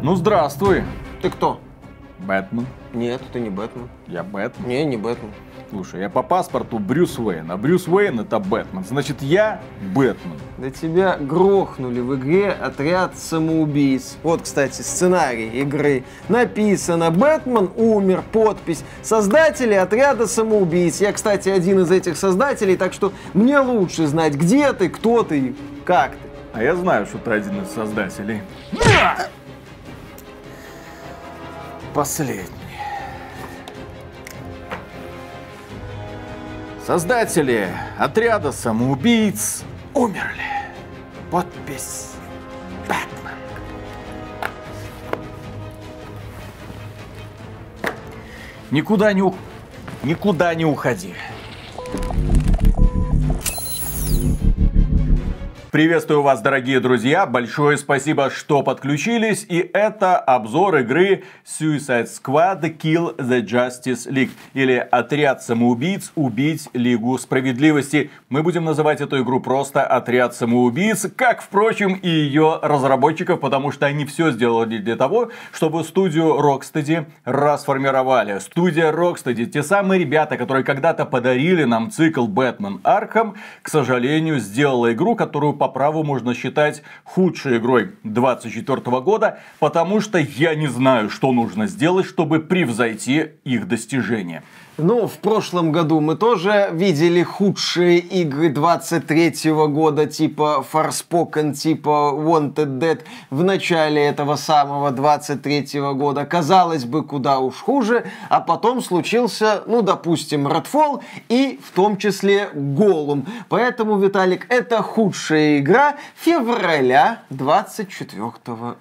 Ну, здравствуй, Ты кто? Бэтмен. Нет, ты не Бэтмен. Я Бэтмен. Не, не Бэтмен. Слушай, я по паспорту Брюс Уэйн, а Брюс Уэйн это Бэтмен. Значит, я Бэтмен. Да тебя грохнули в игре отряд самоубийц. Вот, кстати, сценарий игры. Написано «Бэтмен умер», подпись «Создатели отряда самоубийц». Я, кстати, один из этих создателей, так что мне лучше знать, где ты, кто ты и как ты. А я знаю, что ты один из создателей. Последний. Создатели отряда самоубийц умерли. Подпись Бэтмен. Никуда не, никуда не уходи. Приветствую вас, дорогие друзья. Большое спасибо, что подключились. И это обзор игры Suicide Squad Kill the Justice League. Или Отряд самоубийц убить Лигу Справедливости. Мы будем называть эту игру просто Отряд самоубийц, как, впрочем, и ее разработчиков, потому что они все сделали для того, чтобы студию Rocksteady расформировали. Студия Rocksteady, те самые ребята, которые когда-то подарили нам цикл Бэтмен Арkham, к сожалению, сделала игру, которую по праву можно считать худшей игрой 24 года, потому что я не знаю, что нужно сделать, чтобы превзойти их достижения. Ну, в прошлом году мы тоже видели худшие игры 23 года, типа Forspoken, типа Wanted Dead в начале этого самого 23 года. Казалось бы, куда уж хуже, а потом случился, ну, допустим, Redfall и в том числе Голум. Поэтому, Виталик, это худшая игра февраля 24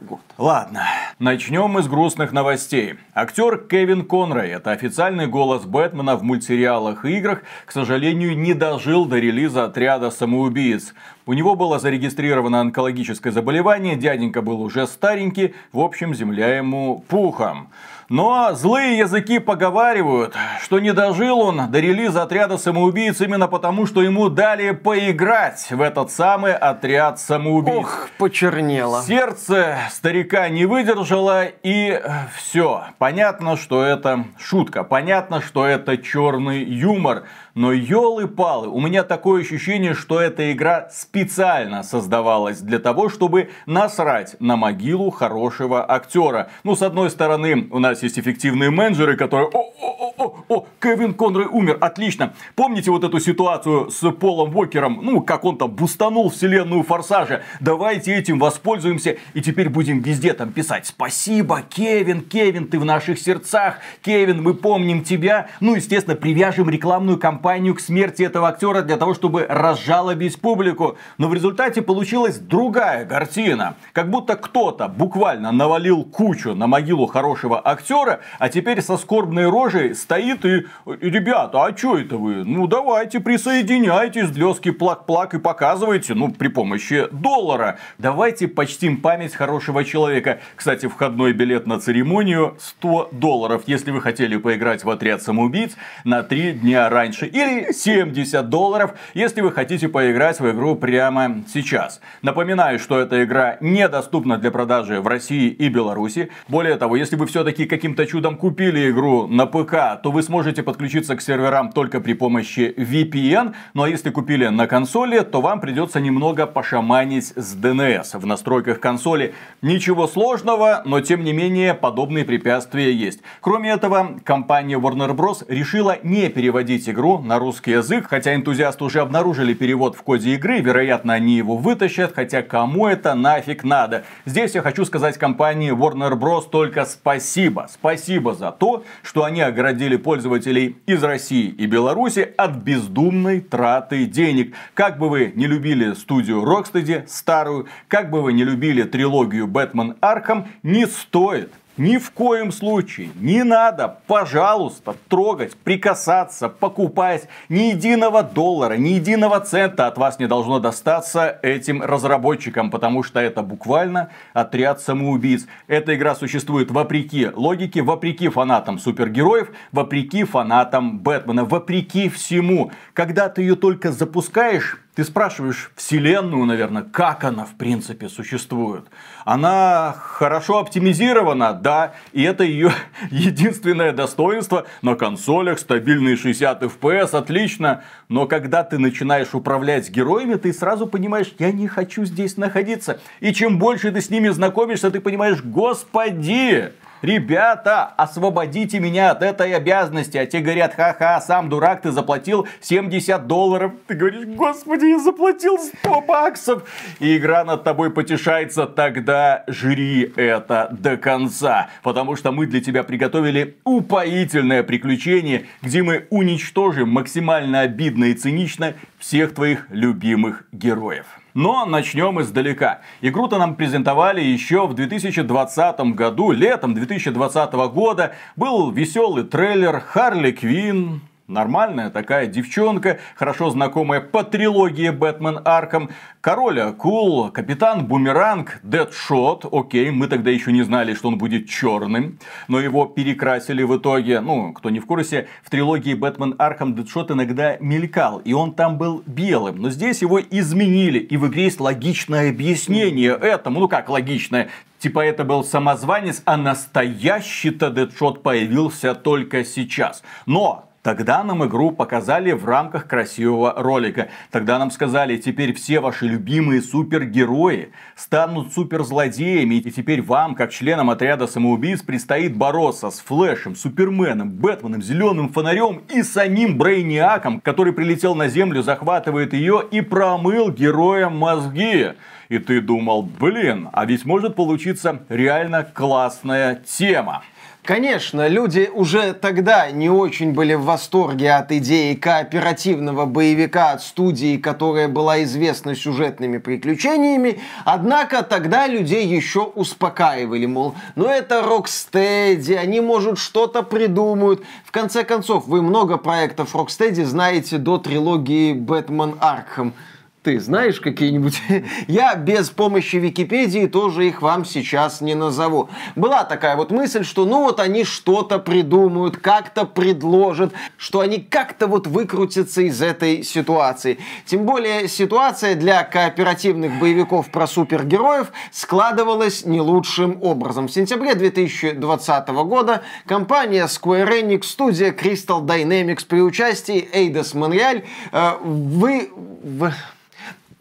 года. Ладно, начнем мы с грустных новостей. Актер Кевин Конрой, это официальный голос Бэтмена в мультсериалах и играх, к сожалению, не дожил до релиза отряда самоубийц. У него было зарегистрировано онкологическое заболевание, дяденька был уже старенький, в общем, земля ему пухом. Но злые языки поговаривают, что не дожил он до релиза отряда самоубийц именно потому, что ему дали поиграть в этот самый отряд самоубийц. Ох, почернело. Сердце старика не выдержало и все. Понятно, что это шутка. Понятно, что это черный юмор. Но елы-палы, у меня такое ощущение, что эта игра специально создавалась для того, чтобы насрать на могилу хорошего актера. Ну, с одной стороны, у нас есть эффективные менеджеры, которые... О, о, о, о, о, Кевин Конрой умер, отлично. Помните вот эту ситуацию с Полом Уокером? Ну, как он там бустанул вселенную Форсажа. Давайте этим воспользуемся и теперь будем везде там писать «Спасибо, Кевин, Кевин, ты в наших сердцах, Кевин, мы помним тебя». Ну, естественно, привяжем рекламную кампанию к смерти этого актера для того, чтобы разжалобить публику. Но в результате получилась другая картина. Как будто кто-то буквально навалил кучу на могилу хорошего актера, а теперь со скорбной рожей стоит и «Ребята, а что это вы? Ну давайте присоединяйтесь, лёски плак-плак и показывайте, ну при помощи доллара. Давайте почтим память хорошего человека. Кстати, входной билет на церемонию 100 долларов, если вы хотели поиграть в отряд самоубийц на 3 дня раньше. Или 70 долларов, если вы хотите поиграть в игру прямо сейчас. Напоминаю, что эта игра недоступна для продажи в России и Беларуси. Более того, если вы все-таки каким-то чудом купили игру на ПК, то вы сможете подключиться к серверам только при помощи VPN. Ну а если купили на консоли, то вам придется немного пошаманить с DNS в настройках консоли. Ничего сложного, но тем не менее подобные препятствия есть. Кроме этого, компания Warner Bros. решила не переводить игру на русский язык, хотя энтузиасты уже обнаружили перевод в коде игры, вероятно они его вытащат, хотя кому это нафиг надо. Здесь я хочу сказать компании Warner Bros. только спасибо. Спасибо за то, что они оградили пользователей из России и Беларуси от бездумной траты денег. Как бы вы не любили студию Rocksteady, старую, как бы вы не любили трилогию Batman Arkham, не стоит Ни в коем случае не надо, пожалуйста, трогать, прикасаться, покупать ни единого доллара, ни единого цента от вас не должно достаться этим разработчикам, потому что это буквально отряд самоубийц. Эта игра существует вопреки логике, вопреки фанатам супергероев, вопреки фанатам Бэтмена, вопреки всему. Когда ты ее только запускаешь, ты спрашиваешь Вселенную, наверное, как она в принципе существует. Она хорошо оптимизирована, да, и это ее единственное достоинство. На консолях стабильные 60 FPS, отлично. Но когда ты начинаешь управлять героями, ты сразу понимаешь, я не хочу здесь находиться. И чем больше ты с ними знакомишься, ты понимаешь, господи, Ребята, освободите меня от этой обязанности. А те говорят, ха-ха, сам дурак, ты заплатил 70 долларов. Ты говоришь, господи, я заплатил 100 баксов. И игра над тобой потешается, тогда жри это до конца. Потому что мы для тебя приготовили упоительное приключение, где мы уничтожим максимально обидно и цинично всех твоих любимых героев. Но начнем издалека. Игру-то нам презентовали еще в 2020 году, летом 2020 года. Был веселый трейлер Харли Квин, Нормальная такая девчонка, хорошо знакомая по трилогии Бэтмен Арком. Король Акул, Капитан Бумеранг, Дэдшот. Окей, мы тогда еще не знали, что он будет черным, но его перекрасили в итоге. Ну, кто не в курсе, в трилогии Бэтмен Арком Дэдшот иногда мелькал, и он там был белым. Но здесь его изменили, и в игре есть логичное объяснение этому. Ну как логичное? Типа это был самозванец, а настоящий-то Дэдшот появился только сейчас. Но Тогда нам игру показали в рамках красивого ролика. Тогда нам сказали, теперь все ваши любимые супергерои станут суперзлодеями. И теперь вам, как членам отряда самоубийц, предстоит бороться с Флэшем, Суперменом, Бэтменом, Зеленым Фонарем и самим Брейниаком, который прилетел на Землю, захватывает ее и промыл героям мозги. И ты думал, блин, а ведь может получиться реально классная тема. Конечно, люди уже тогда не очень были в восторге от идеи кооперативного боевика от студии, которая была известна сюжетными приключениями, однако тогда людей еще успокаивали, мол, ну это Rocksteady, они, может, что-то придумают. В конце концов, вы много проектов Rocksteady знаете до трилогии Бэтмен Аркхэм ты знаешь какие-нибудь? Я без помощи Википедии тоже их вам сейчас не назову. Была такая вот мысль, что ну вот они что-то придумают, как-то предложат, что они как-то вот выкрутятся из этой ситуации. Тем более ситуация для кооперативных боевиков про супергероев складывалась не лучшим образом. В сентябре 2020 года компания Square Enix, студия Crystal Dynamics при участии Eidos Montreal э, вы... В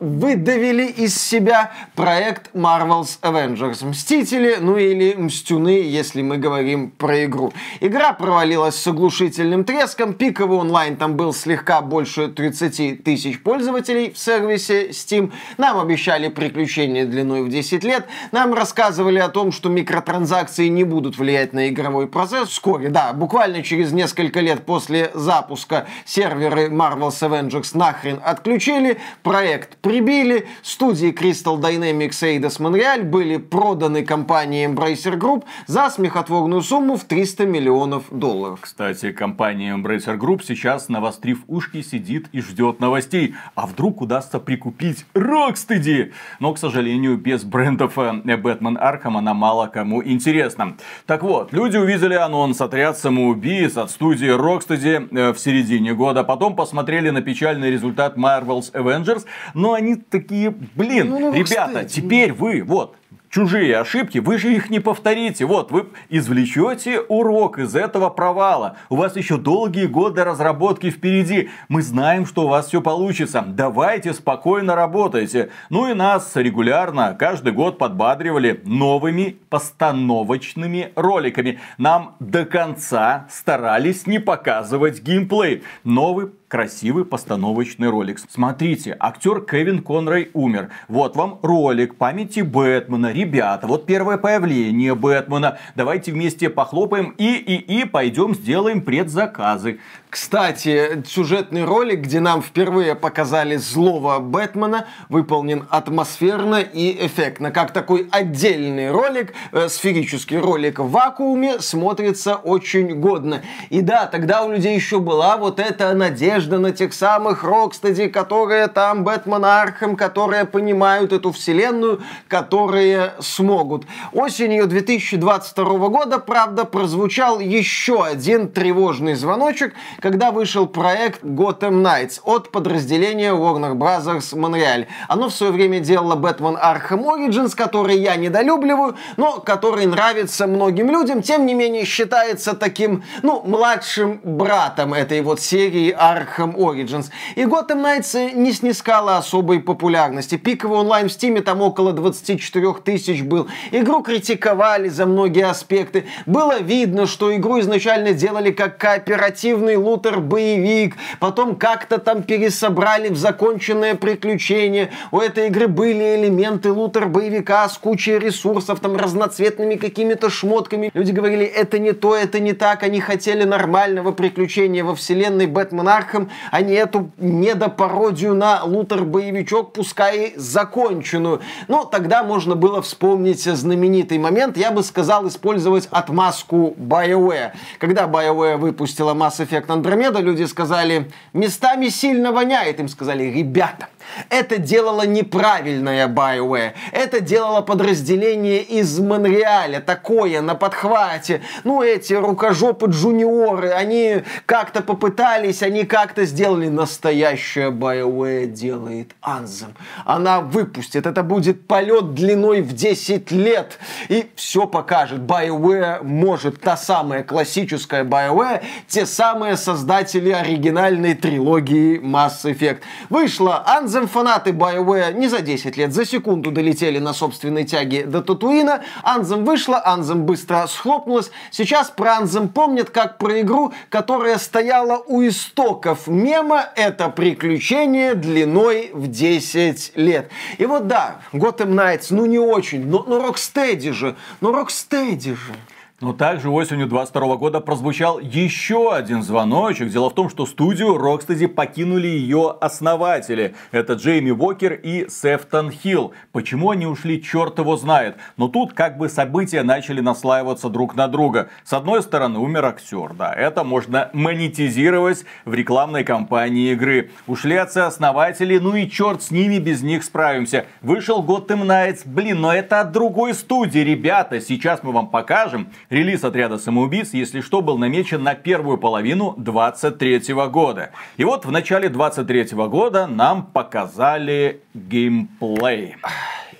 выдавили из себя проект Marvel's Avengers. Мстители, ну или Мстюны, если мы говорим про игру. Игра провалилась с оглушительным треском, пиковый онлайн там был слегка больше 30 тысяч пользователей в сервисе Steam. Нам обещали приключения длиной в 10 лет, нам рассказывали о том, что микротранзакции не будут влиять на игровой процесс. Вскоре, да, буквально через несколько лет после запуска серверы Marvel's Avengers нахрен отключили, проект прибили. Студии Crystal Dynamics и Eidos Montreal были проданы компании Embracer Group за смехотворную сумму в 300 миллионов долларов. Кстати, компания Embracer Group сейчас, навострив ушки, сидит и ждет новостей. А вдруг удастся прикупить Rocksteady? Но, к сожалению, без брендов э, Batman Arkham она мало кому интересна. Так вот, люди увидели анонс «Отряд самоубийц» от студии Rocksteady э, в середине года. Потом посмотрели на печальный результат Marvel's Avengers, но они такие, блин, ну, ну, ребята, кстати. теперь вы, вот, чужие ошибки, вы же их не повторите. Вот, вы извлечете урок из этого провала. У вас еще долгие годы разработки впереди. Мы знаем, что у вас все получится. Давайте спокойно работайте. Ну и нас регулярно каждый год подбадривали новыми постановочными роликами. Нам до конца старались не показывать геймплей. Новый красивый постановочный ролик. Смотрите, актер Кевин Конрой умер. Вот вам ролик памяти Бэтмена. Ребята, вот первое появление Бэтмена. Давайте вместе похлопаем и, и, и пойдем сделаем предзаказы. Кстати, сюжетный ролик, где нам впервые показали злого Бэтмена, выполнен атмосферно и эффектно. Как такой отдельный ролик, э, сферический ролик в вакууме, смотрится очень годно. И да, тогда у людей еще была вот эта надежда на тех самых Rocksteady, которые там Batman Arkham, которые понимают эту вселенную, которые смогут. Осенью 2022 года, правда, прозвучал еще один тревожный звоночек, когда вышел проект Gotham Knights от подразделения Warner Bros. Montreal. Оно в свое время делало Batman Arkham Origins, который я недолюбливаю, но который нравится многим людям, тем не менее считается таким, ну, младшим братом этой вот серии Arkham Origins. И Gotham Knights не снискала особой популярности. Пиковый онлайн в Стиме там около 24 тысяч был. Игру критиковали за многие аспекты. Было видно, что игру изначально делали как кооперативный лутер-боевик, потом как-то там пересобрали в законченное приключение. У этой игры были элементы looter-боевика с кучей ресурсов, там разноцветными какими-то шмотками. Люди говорили, это не то, это не так. Они хотели нормального приключения во вселенной Batman Arkham, а не эту недопародию на looter-боевичок, пускай законченную. Но тогда можно было вспомнить знаменитый момент, я бы сказал, использовать отмазку BioWare. Когда BioWare выпустила Mass Effect Andromeda, люди сказали, местами сильно воняет. Им сказали, ребята, это делало неправильное BioWare. Это делало подразделение из Монреаля, такое, на подхвате. Ну, эти рукожопы джуниоры, они как-то попытались, они как-то сделали. Настоящее BioWare делает Anthem. Она выпустит, это будет полет длиной в 10 лет. И все покажет. BioWare может, та самая классическая BioWare, те самые создатели оригинальной трилогии Mass Effect. Вышла Anthem Anthem фанаты BioWare не за 10 лет, за секунду долетели на собственной тяге до Татуина. Anthem вышла, Anthem быстро схлопнулась. Сейчас про Anthem помнят как про игру, которая стояла у истоков мема. Это приключение длиной в 10 лет. И вот да, Gotham Knights, ну не очень, но, но Rocksteady же, но Rocksteady же. Но также осенью 22 года прозвучал еще один звоночек. Дело в том, что студию Rocksteady покинули ее основатели. Это Джейми Уокер и Сефтон Хилл. Почему они ушли, черт его знает. Но тут как бы события начали наслаиваться друг на друга. С одной стороны, умер актер. Да, это можно монетизировать в рекламной кампании игры. Ушли отцы-основатели, ну и черт с ними, без них справимся. Вышел Gotham Knights. Блин, но это от другой студии, ребята. Сейчас мы вам покажем, Релиз отряда самоубийц, если что, был намечен на первую половину 23 года. И вот в начале 23 года нам показали геймплей.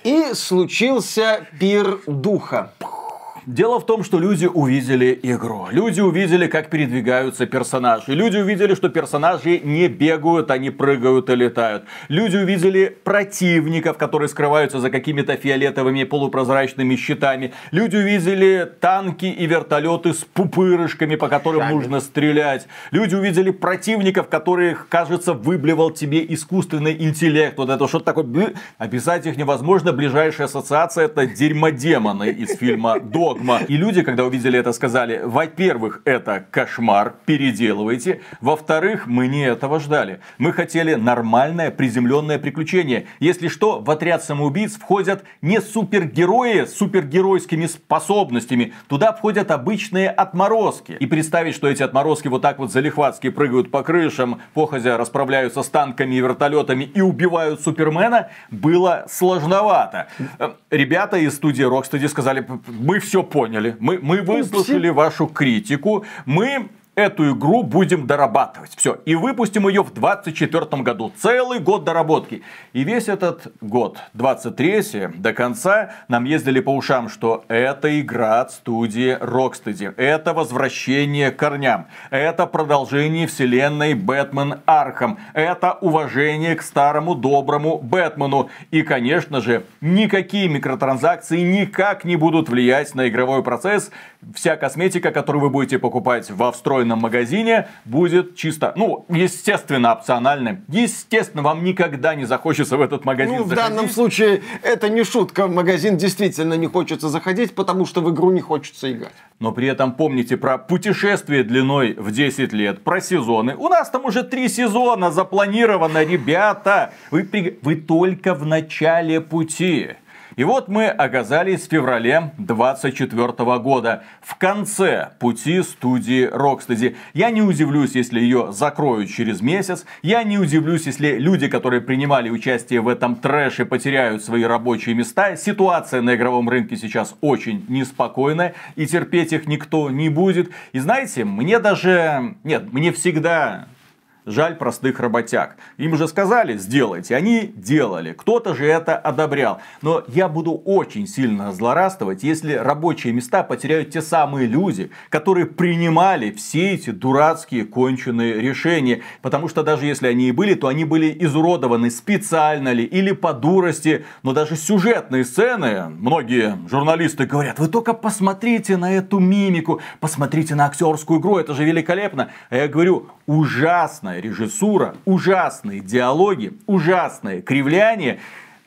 И случился пир духа. Дело в том, что люди увидели игру. Люди увидели, как передвигаются персонажи. Люди увидели, что персонажи не бегают, они прыгают и летают. Люди увидели противников, которые скрываются за какими-то фиолетовыми полупрозрачными щитами. Люди увидели танки и вертолеты с пупырышками, по которым Шами. нужно стрелять. Люди увидели противников, которых, кажется, выблевал тебе искусственный интеллект. Вот это что-то такое. Описать их невозможно. Ближайшая ассоциация это дерьмодемоны из фильма Дог догма. И люди, когда увидели это, сказали, во-первых, это кошмар, переделывайте. Во-вторых, мы не этого ждали. Мы хотели нормальное приземленное приключение. Если что, в отряд самоубийц входят не супергерои с супергеройскими способностями. Туда входят обычные отморозки. И представить, что эти отморозки вот так вот залихватски прыгают по крышам, походя расправляются с танками и вертолетами и убивают Супермена, было сложновато. Э, ребята из студии Rocksteady сказали, мы все поняли, мы, мы выслушали вашу критику, мы эту игру будем дорабатывать. Все. И выпустим ее в 2024 году. Целый год доработки. И весь этот год, 23 до конца, нам ездили по ушам, что это игра от студии Rocksteady. Это возвращение к корням. Это продолжение вселенной Batman Arkham. Это уважение к старому доброму Бэтмену. И, конечно же, никакие микротранзакции никак не будут влиять на игровой процесс. Вся косметика, которую вы будете покупать во встроенном магазине, будет чисто, ну, естественно, опциональным. Естественно, вам никогда не захочется в этот магазин Ну, в данном случае это не шутка. В магазин действительно не хочется заходить, потому что в игру не хочется играть. Но при этом помните про путешествие длиной в 10 лет, про сезоны. У нас там уже три сезона запланировано, ребята. Вы, вы только в начале пути. И вот мы оказались в феврале 24 года, в конце пути студии Rocksteady. Я не удивлюсь, если ее закроют через месяц. Я не удивлюсь, если люди, которые принимали участие в этом трэше, потеряют свои рабочие места. Ситуация на игровом рынке сейчас очень неспокойная, и терпеть их никто не будет. И знаете, мне даже... Нет, мне всегда Жаль простых работяг. Им уже сказали, сделайте. Они делали. Кто-то же это одобрял. Но я буду очень сильно злорадствовать, если рабочие места потеряют те самые люди, которые принимали все эти дурацкие конченые решения. Потому что даже если они и были, то они были изуродованы специально ли или по дурости. Но даже сюжетные сцены, многие журналисты говорят, вы только посмотрите на эту мимику, посмотрите на актерскую игру, это же великолепно. А я говорю, ужасная режиссура, ужасные диалоги, ужасное кривляние.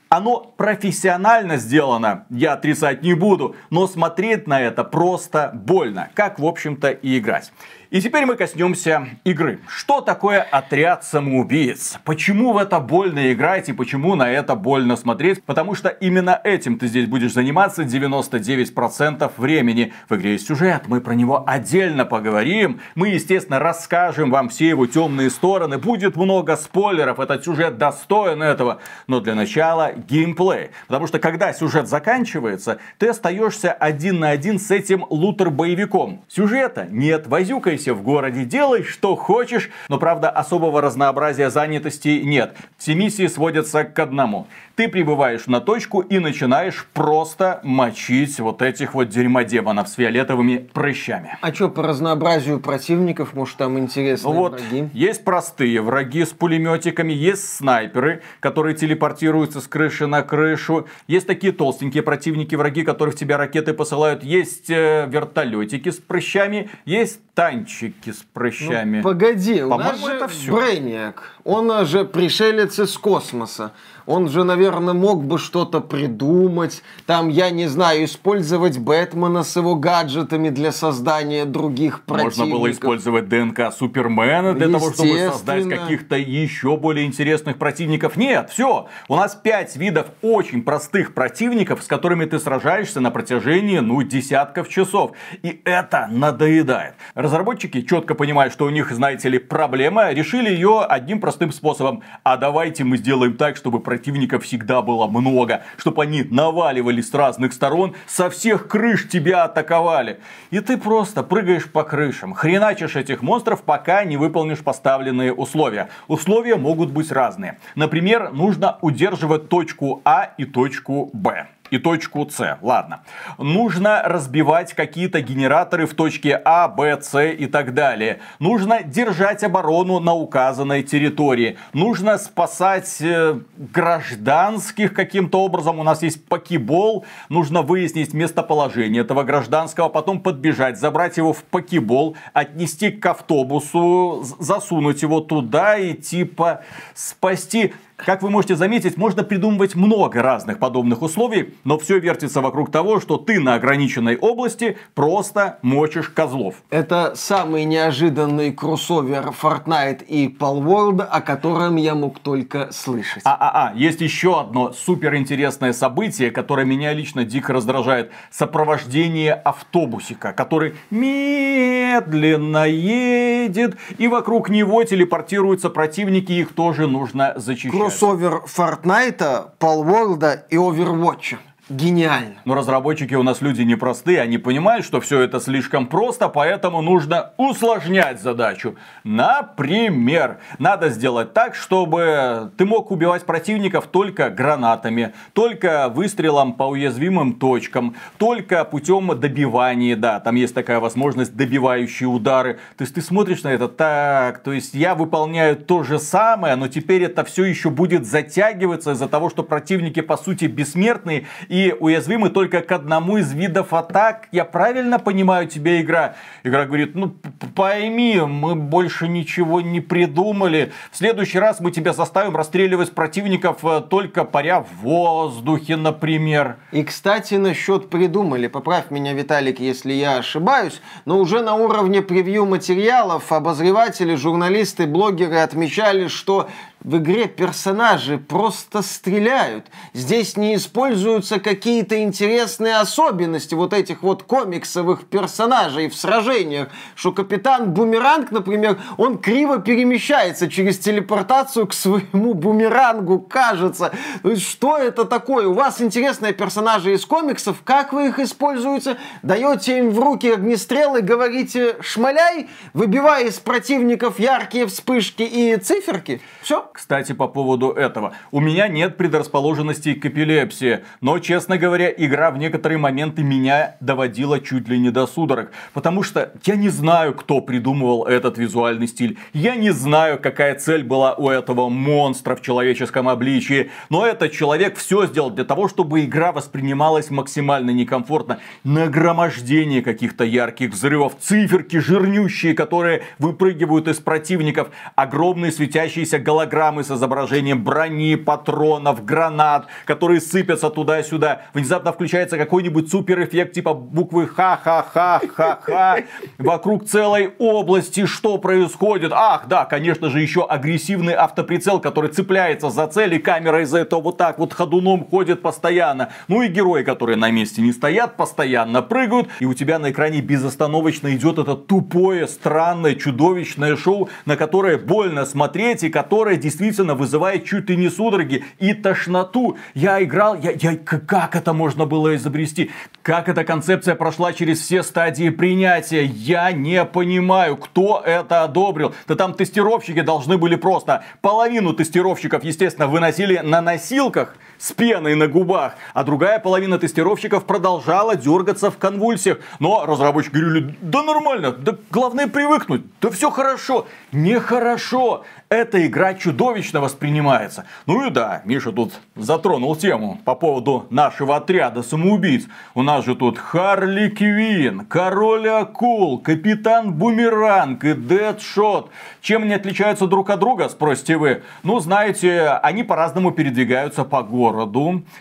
Оно профессионально сделано, я отрицать не буду, но смотреть на это просто больно, как в общем-то и играть. И теперь мы коснемся игры. Что такое отряд самоубийц? Почему в это больно играть и почему на это больно смотреть? Потому что именно этим ты здесь будешь заниматься 99% времени. В игре есть сюжет, мы про него отдельно поговорим. Мы, естественно, расскажем вам все его темные стороны. Будет много спойлеров, этот сюжет достоин этого. Но для начала геймплей. Потому что когда сюжет заканчивается, ты остаешься один на один с этим лутер-боевиком. Сюжета нет, возюкай Тусуйся в городе, делай что хочешь, но правда особого разнообразия занятости нет. Все миссии сводятся к одному. Ты прибываешь на точку и начинаешь просто мочить вот этих вот дерьмодемонов с фиолетовыми прыщами. А что по разнообразию противников, может там интересные вот, враги? Есть простые враги с пулеметиками, есть снайперы, которые телепортируются с крыши на крышу, есть такие толстенькие противники, враги, которые в тебя ракеты посылают, есть э, вертолетики с прыщами, есть танчики с прыщами. Ну, погоди, у нас же это все. Брейниак, он же пришелец из космоса. Он же, наверное, мог бы что-то придумать. Там, я не знаю, использовать Бэтмена с его гаджетами для создания других противников. Можно было использовать ДНК Супермена для того, чтобы создать каких-то еще более интересных противников. Нет, все. У нас пять видов очень простых противников, с которыми ты сражаешься на протяжении, ну, десятков часов. И это надоедает. Разработчики четко понимают, что у них, знаете ли, проблема, решили ее одним простым способом. А давайте мы сделаем так, чтобы противников всегда было много, чтобы они наваливались с разных сторон, со всех крыш тебя атаковали. И ты просто прыгаешь по крышам, хреначишь этих монстров, пока не выполнишь поставленные условия. Условия могут быть разные. Например, нужно удерживать точку А и точку Б и точку С. Ладно. Нужно разбивать какие-то генераторы в точке А, Б, С и так далее. Нужно держать оборону на указанной территории. Нужно спасать э, гражданских каким-то образом. У нас есть покебол. Нужно выяснить местоположение этого гражданского, потом подбежать, забрать его в покебол, отнести к автобусу, засунуть его туда и типа спасти как вы можете заметить, можно придумывать много разных подобных условий, но все вертится вокруг того, что ты на ограниченной области просто мочишь козлов. Это самый неожиданный кроссовер Fortnite и Palworld, о котором я мог только слышать. А-а-а, есть еще одно суперинтересное событие, которое меня лично дико раздражает. Сопровождение автобусика, который медленно едет, и вокруг него телепортируются противники, их тоже нужно зачищать кроссовер Fortnite, Palworld и Overwatch. Гениально. Но разработчики у нас люди непростые, они понимают, что все это слишком просто, поэтому нужно усложнять задачу. Например, надо сделать так, чтобы ты мог убивать противников только гранатами, только выстрелом по уязвимым точкам, только путем добивания, да, там есть такая возможность, добивающие удары. То есть ты смотришь на это так, то есть я выполняю то же самое, но теперь это все еще будет затягиваться из-за того, что противники по сути бессмертные и и уязвимы только к одному из видов атак. Я правильно понимаю тебя, игра? Игра говорит, ну пойми, мы больше ничего не придумали. В следующий раз мы тебя заставим расстреливать противников э, только паря в воздухе, например. И, кстати, насчет придумали. Поправь меня, Виталик, если я ошибаюсь, но уже на уровне превью материалов обозреватели, журналисты, блогеры отмечали, что в игре персонажи просто стреляют. Здесь не используются какие-то интересные особенности вот этих вот комиксовых персонажей в сражениях. Что капитан Бумеранг, например, он криво перемещается через телепортацию к своему бумерангу, кажется. Что это такое? У вас интересные персонажи из комиксов, как вы их используете? Даете им в руки огнестрелы, говорите «шмаляй», выбивая из противников яркие вспышки и циферки? Все? Кстати, по поводу этого. У меня нет предрасположенности к эпилепсии, но, честно говоря, игра в некоторые моменты меня доводила чуть ли не до судорог. Потому что я не знаю, кто придумывал этот визуальный стиль. Я не знаю, какая цель была у этого монстра в человеческом обличии. Но этот человек все сделал для того, чтобы игра воспринималась максимально некомфортно. Нагромождение каких-то ярких взрывов, циферки жирнющие, которые выпрыгивают из противников, огромные светящиеся голограммы голограммы с изображением брони, патронов, гранат, которые сыпятся туда-сюда. Внезапно включается какой-нибудь супер эффект типа буквы ха-ха-ха-ха-ха. Вокруг целой области что происходит? Ах, да, конечно же, еще агрессивный автоприцел, который цепляется за цель, и камера из-за этого вот так вот ходуном ходит постоянно. Ну и герои, которые на месте не стоят, постоянно прыгают, и у тебя на экране безостановочно идет это тупое, странное, чудовищное шоу, на которое больно смотреть и которое действительно вызывает чуть ли не судороги и тошноту. Я играл, я, я, как это можно было изобрести? Как эта концепция прошла через все стадии принятия? Я не понимаю, кто это одобрил. Да там тестировщики должны были просто половину тестировщиков, естественно, выносили на носилках с пеной на губах, а другая половина тестировщиков продолжала дергаться в конвульсиях. Но разработчики говорили, да нормально, да главное привыкнуть, да все хорошо. Нехорошо. Эта игра чудовищно воспринимается. Ну и да, Миша тут затронул тему по поводу нашего отряда самоубийц. У нас же тут Харли Квин, Король Акул, Капитан Бумеранг и Дэдшот. Чем они отличаются друг от друга, спросите вы? Ну, знаете, они по-разному передвигаются по городу.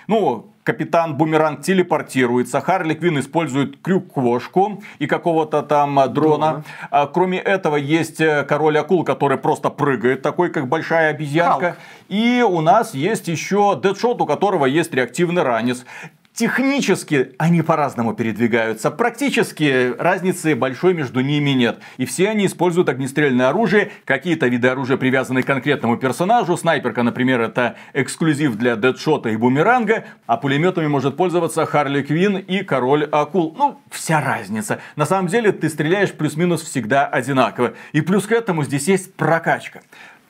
Ну, капитан Бумеранг телепортируется, Харли Квин использует крюк-квошку и какого-то там дрона. дрона. Кроме этого, есть э, король акул, который просто прыгает, такой как большая обезьянка. Халк. И у нас есть еще Дэдшот, у которого есть реактивный ранец. Технически они по-разному передвигаются. Практически разницы большой между ними нет. И все они используют огнестрельное оружие. Какие-то виды оружия привязаны к конкретному персонажу. Снайперка, например, это эксклюзив для Дэдшота и Бумеранга. А пулеметами может пользоваться Харли Квин и Король Акул. Ну, вся разница. На самом деле ты стреляешь плюс-минус всегда одинаково. И плюс к этому здесь есть прокачка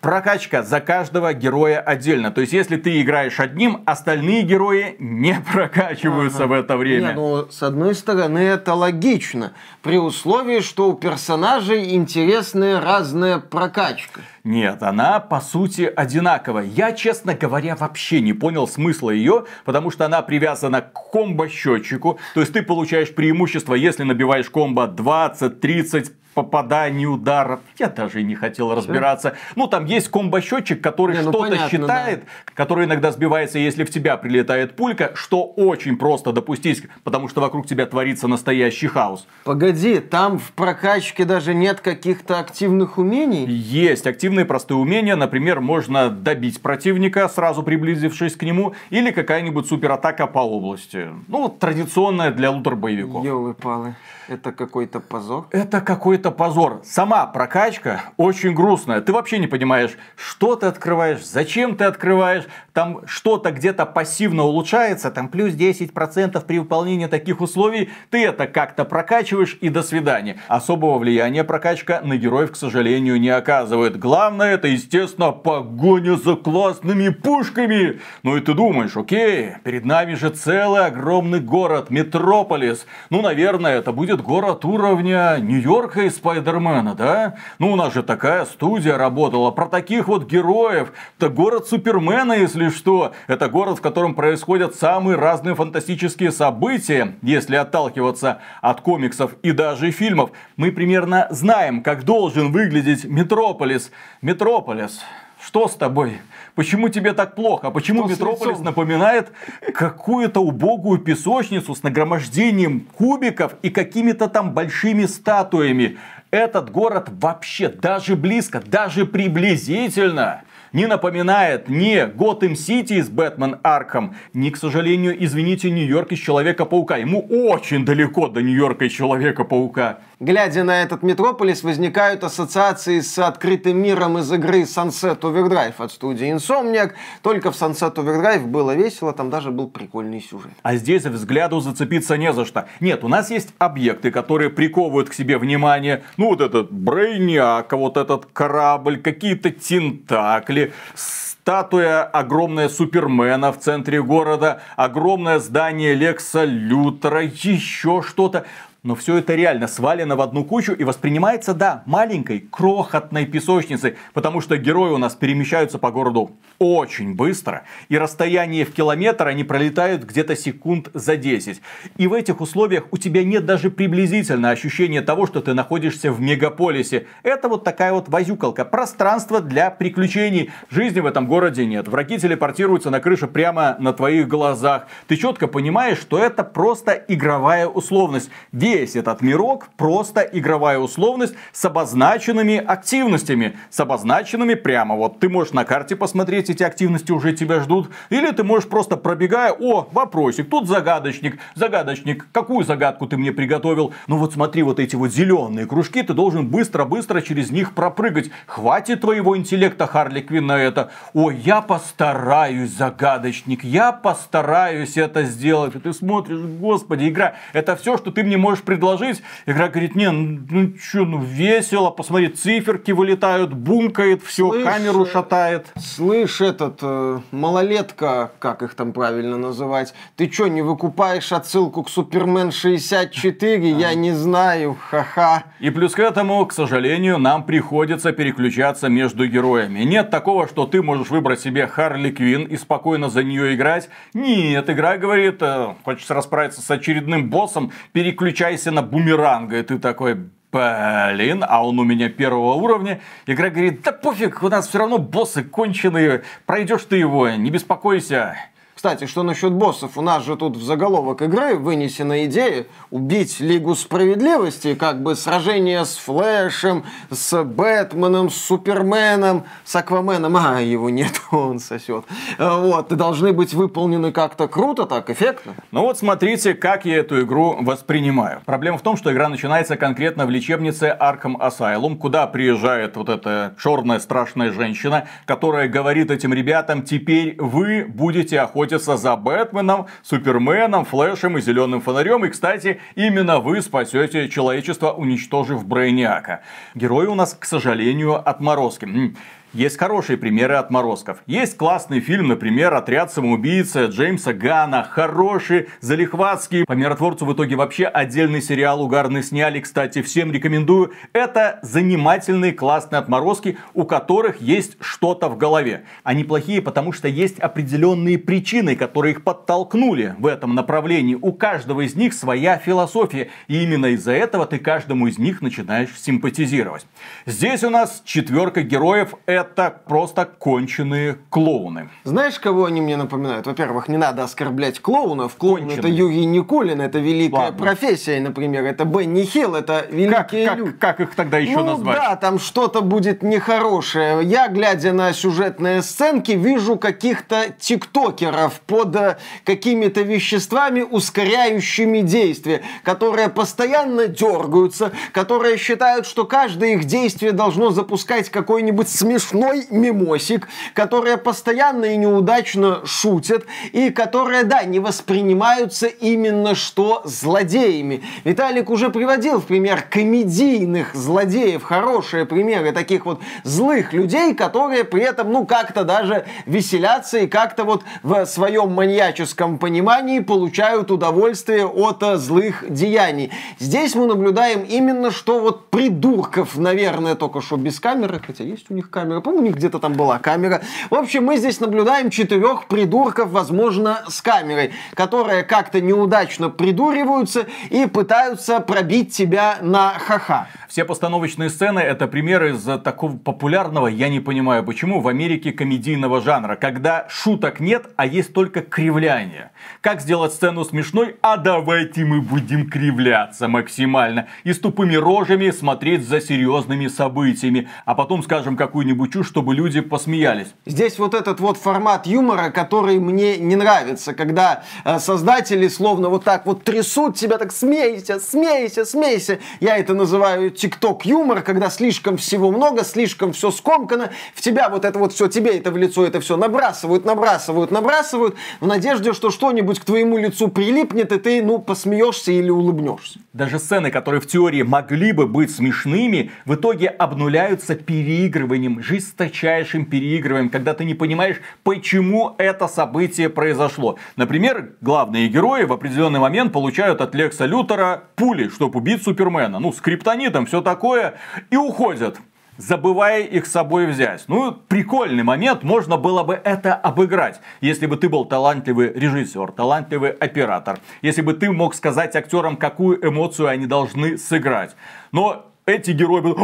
прокачка за каждого героя отдельно. То есть, если ты играешь одним, остальные герои не прокачиваются ага. в это время. Не, ну, с одной стороны, это логично. При условии, что у персонажей интересная разная прокачка. Нет, она по сути одинаковая. Я, честно говоря, вообще не понял смысла ее, потому что она привязана к комбо-счетчику. То есть ты получаешь преимущество, если набиваешь комбо 20, 30, попаданий, ударов. Я даже и не хотел разбираться. Ну, там есть комбо-счетчик, который не, ну, что-то понятно, считает, да. который иногда сбивается, если в тебя прилетает пулька, что очень просто допустить, потому что вокруг тебя творится настоящий хаос. Погоди, там в прокачке даже нет каких-то активных умений? Есть активные простые умения. Например, можно добить противника, сразу приблизившись к нему, или какая-нибудь суператака по области. Ну, традиционная для лутер-боевиков. Ёлы-палы. Это какой-то позор? Это какой-то позор. Сама прокачка очень грустная. Ты вообще не понимаешь, что ты открываешь, зачем ты открываешь. Там что-то где-то пассивно улучшается, там плюс 10% при выполнении таких условий. Ты это как-то прокачиваешь и до свидания. Особого влияния прокачка на героев, к сожалению, не оказывает. Главное, это, естественно, погоня за классными пушками. Ну и ты думаешь, окей, перед нами же целый огромный город, метрополис. Ну, наверное, это будет город уровня Нью-Йорка из Спайдермена, да? Ну, у нас же такая студия работала. Про таких вот героев. Это город Супермена, если что. Это город, в котором происходят самые разные фантастические события, если отталкиваться от комиксов и даже фильмов. Мы примерно знаем, как должен выглядеть Метрополис. Метрополис. Что с тобой? Почему тебе так плохо? Почему Что Метрополис напоминает какую-то убогую песочницу с нагромождением кубиков и какими-то там большими статуями? Этот город вообще даже близко, даже приблизительно не напоминает ни Готэм Сити из Бэтмен Арком, ни, к сожалению, извините, Нью-Йорк из Человека-паука. Ему очень далеко до Нью-Йорка из Человека-паука. Глядя на этот Метрополис, возникают ассоциации с открытым миром из игры Sunset Overdrive от студии Insomniac. Только в Sunset Overdrive было весело, там даже был прикольный сюжет. А здесь взгляду зацепиться не за что. Нет, у нас есть объекты, которые приковывают к себе внимание. Ну, вот этот Брейняк, вот этот корабль, какие-то тентакли, статуя огромная Супермена в центре города, огромное здание Лекса Лютера, еще что-то. Но все это реально свалено в одну кучу и воспринимается, да, маленькой, крохотной песочницей, потому что герои у нас перемещаются по городу очень быстро, и расстояние в километр они пролетают где-то секунд за 10. И в этих условиях у тебя нет даже приблизительно ощущения того, что ты находишься в мегаполисе. Это вот такая вот возюкалка, пространство для приключений. Жизни в этом городе нет. Враги телепортируются на крыше прямо на твоих глазах. Ты четко понимаешь, что это просто игровая условность весь этот мирок просто игровая условность с обозначенными активностями. С обозначенными прямо. Вот ты можешь на карте посмотреть, эти активности уже тебя ждут. Или ты можешь просто пробегая, о, вопросик, тут загадочник. Загадочник, какую загадку ты мне приготовил? Ну вот смотри, вот эти вот зеленые кружки, ты должен быстро-быстро через них пропрыгать. Хватит твоего интеллекта, Харли Квин, на это. Ой, я постараюсь, загадочник, я постараюсь это сделать. И ты смотришь, господи, игра, это все, что ты мне можешь можешь предложить? Игра говорит, не, ну, ну что, ну весело, посмотри, циферки вылетают, бумкает, все, слышь, камеру шатает. Слышь, этот, э, малолетка, как их там правильно называть, ты что, не выкупаешь отсылку к Супермен 64? Я не знаю, ха-ха. И плюс к этому, к сожалению, нам приходится переключаться между героями. Нет такого, что ты можешь выбрать себе Харли Квин и спокойно за нее играть. Нет, игра говорит, э, хочется расправиться с очередным боссом, переключай переключайся на бумеранга. И ты такой, блин, а он у меня первого уровня. Игра говорит, да пофиг, у нас все равно боссы конченые, пройдешь ты его, не беспокойся. Кстати, что насчет боссов? У нас же тут в заголовок игры вынесена идея убить Лигу Справедливости, как бы сражение с Флэшем, с Бэтменом, с Суперменом, с Акваменом. А, его нет, он сосет. Вот, и должны быть выполнены как-то круто, так, эффектно. Ну вот смотрите, как я эту игру воспринимаю. Проблема в том, что игра начинается конкретно в лечебнице Arkham Asylum, куда приезжает вот эта черная страшная женщина, которая говорит этим ребятам, теперь вы будете охотиться охотиться за Бэтменом, Суперменом, Флэшем и Зеленым Фонарем. И, кстати, именно вы спасете человечество, уничтожив Брейниака. Герой у нас, к сожалению, отморозки. Есть хорошие примеры отморозков. Есть классный фильм, например, «Отряд самоубийцы» Джеймса Гана. Хороший, залихватский. По миротворцу в итоге вообще отдельный сериал угарный сняли. Кстати, всем рекомендую. Это занимательные, классные отморозки, у которых есть что-то в голове. Они плохие, потому что есть определенные причины, которые их подтолкнули в этом направлении. У каждого из них своя философия. И именно из-за этого ты каждому из них начинаешь симпатизировать. Здесь у нас четверка героев это просто конченые клоуны. Знаешь, кого они мне напоминают? Во-первых, не надо оскорблять клоунов. Клоун Конченые. это Юрий Никулин, это великая Ладно. профессия, например. Это Бенни Хилл, это великие как, люди. Как, как их тогда еще ну, назвать? да, там что-то будет нехорошее. Я, глядя на сюжетные сценки, вижу каких-то тиктокеров под э, какими-то веществами, ускоряющими действия, которые постоянно дергаются, которые считают, что каждое их действие должно запускать какой-нибудь смешной смешной мимосик, которая постоянно и неудачно шутят, и которые, да, не воспринимаются именно что злодеями. Виталик уже приводил в пример комедийных злодеев, хорошие примеры таких вот злых людей, которые при этом, ну, как-то даже веселятся и как-то вот в своем маньяческом понимании получают удовольствие от э, злых деяний. Здесь мы наблюдаем именно что вот придурков, наверное, только что без камеры, хотя есть у них камера, по-моему, у них где-то там была камера. В общем, мы здесь наблюдаем четырех придурков, возможно, с камерой, которые как-то неудачно придуриваются и пытаются пробить тебя на ха-ха. Все постановочные сцены это примеры из такого популярного, я не понимаю почему, в Америке комедийного жанра, когда шуток нет, а есть только кривляние. Как сделать сцену смешной? А давайте мы будем кривляться максимально и с тупыми рожами смотреть за серьезными событиями, а потом скажем какую-нибудь чушь, чтобы люди посмеялись. Здесь вот этот вот формат юмора, который мне не нравится, когда э, создатели словно вот так вот трясут тебя, так смейся, смейся, смейся. Я это называю тикток юмор, когда слишком всего много, слишком все скомкано, в тебя вот это вот все, тебе это в лицо это все набрасывают, набрасывают, набрасывают, в надежде, что что-нибудь к твоему лицу прилипнет, и ты, ну, посмеешься или улыбнешься. Даже сцены, которые в теории могли бы быть смешными, в итоге обнуляются переигрыванием, жесточайшим переигрыванием, когда ты не понимаешь, почему это событие произошло. Например, главные герои в определенный момент получают от Лекса Лютера пули, чтобы убить Супермена. Ну, с криптонитом, все такое, и уходят забывая их с собой взять. Ну, прикольный момент, можно было бы это обыграть, если бы ты был талантливый режиссер, талантливый оператор, если бы ты мог сказать актерам, какую эмоцию они должны сыграть. Но эти герои будут,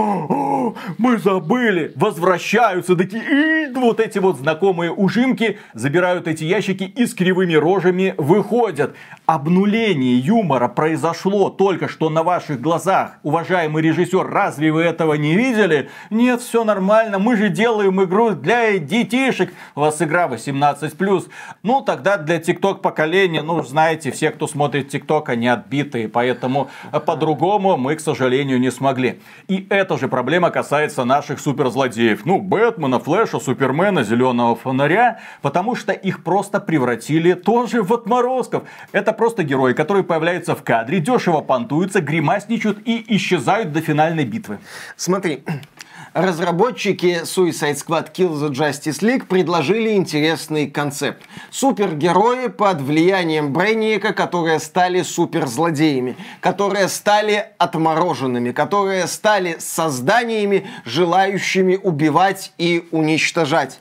мы забыли, возвращаются, такие, вот эти вот знакомые ужимки забирают эти ящики и с кривыми рожами выходят. Обнуление юмора произошло только что на ваших глазах. Уважаемый режиссер, разве вы этого не видели? Нет, все нормально, мы же делаем игру для детишек. У вас игра 18+. Ну, тогда для тикток поколения, ну, знаете, все, кто смотрит тикток, они отбитые, поэтому по-другому мы, к сожалению, не смогли. И эта же проблема касается наших суперзлодеев. Ну, Бэтмена, Флэша, Супермена, Зеленого Фонаря, потому что их просто превратили тоже в отморозков. Это просто герои, которые появляются в кадре, дешево понтуются, гримасничают и исчезают до финальной битвы. Смотри, разработчики Suicide Squad Kill the Justice League предложили интересный концепт. Супергерои под влиянием Брейника, которые стали суперзлодеями, которые стали отмороженными, которые стали созданиями, желающими убивать и уничтожать.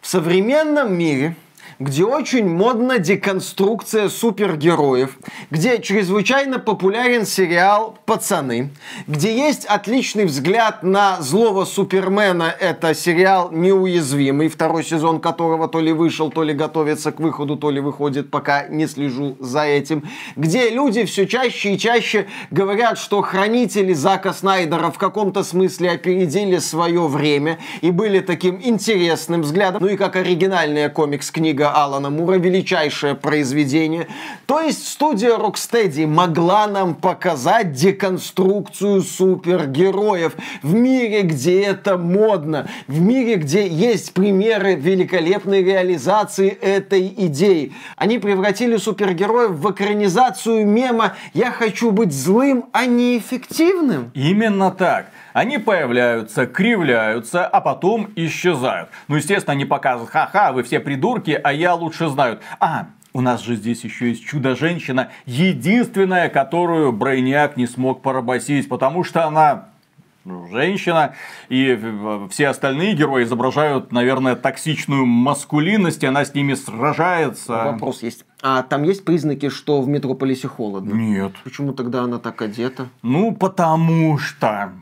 В современном мире где очень модна деконструкция супергероев, где чрезвычайно популярен сериал «Пацаны», где есть отличный взгляд на злого Супермена, это сериал «Неуязвимый», второй сезон которого то ли вышел, то ли готовится к выходу, то ли выходит, пока не слежу за этим, где люди все чаще и чаще говорят, что хранители Зака Снайдера в каком-то смысле опередили свое время и были таким интересным взглядом, ну и как оригинальная комикс-книга книга Алана Мура, величайшее произведение. То есть студия Rocksteady могла нам показать деконструкцию супергероев в мире, где это модно, в мире, где есть примеры великолепной реализации этой идеи. Они превратили супергероев в экранизацию мема «Я хочу быть злым, а не эффективным». Именно так. Они появляются, кривляются, а потом исчезают. Ну, естественно, они показывают, ха-ха, вы все придурки, а я лучше знаю. А, у нас же здесь еще есть чудо-женщина, единственная, которую Брейниак не смог порабосить, потому что она женщина, и все остальные герои изображают, наверное, токсичную маскулинность, и она с ними сражается. Вопрос есть. А там есть признаки, что в Метрополисе холодно? Нет. Почему тогда она так одета? Ну, потому что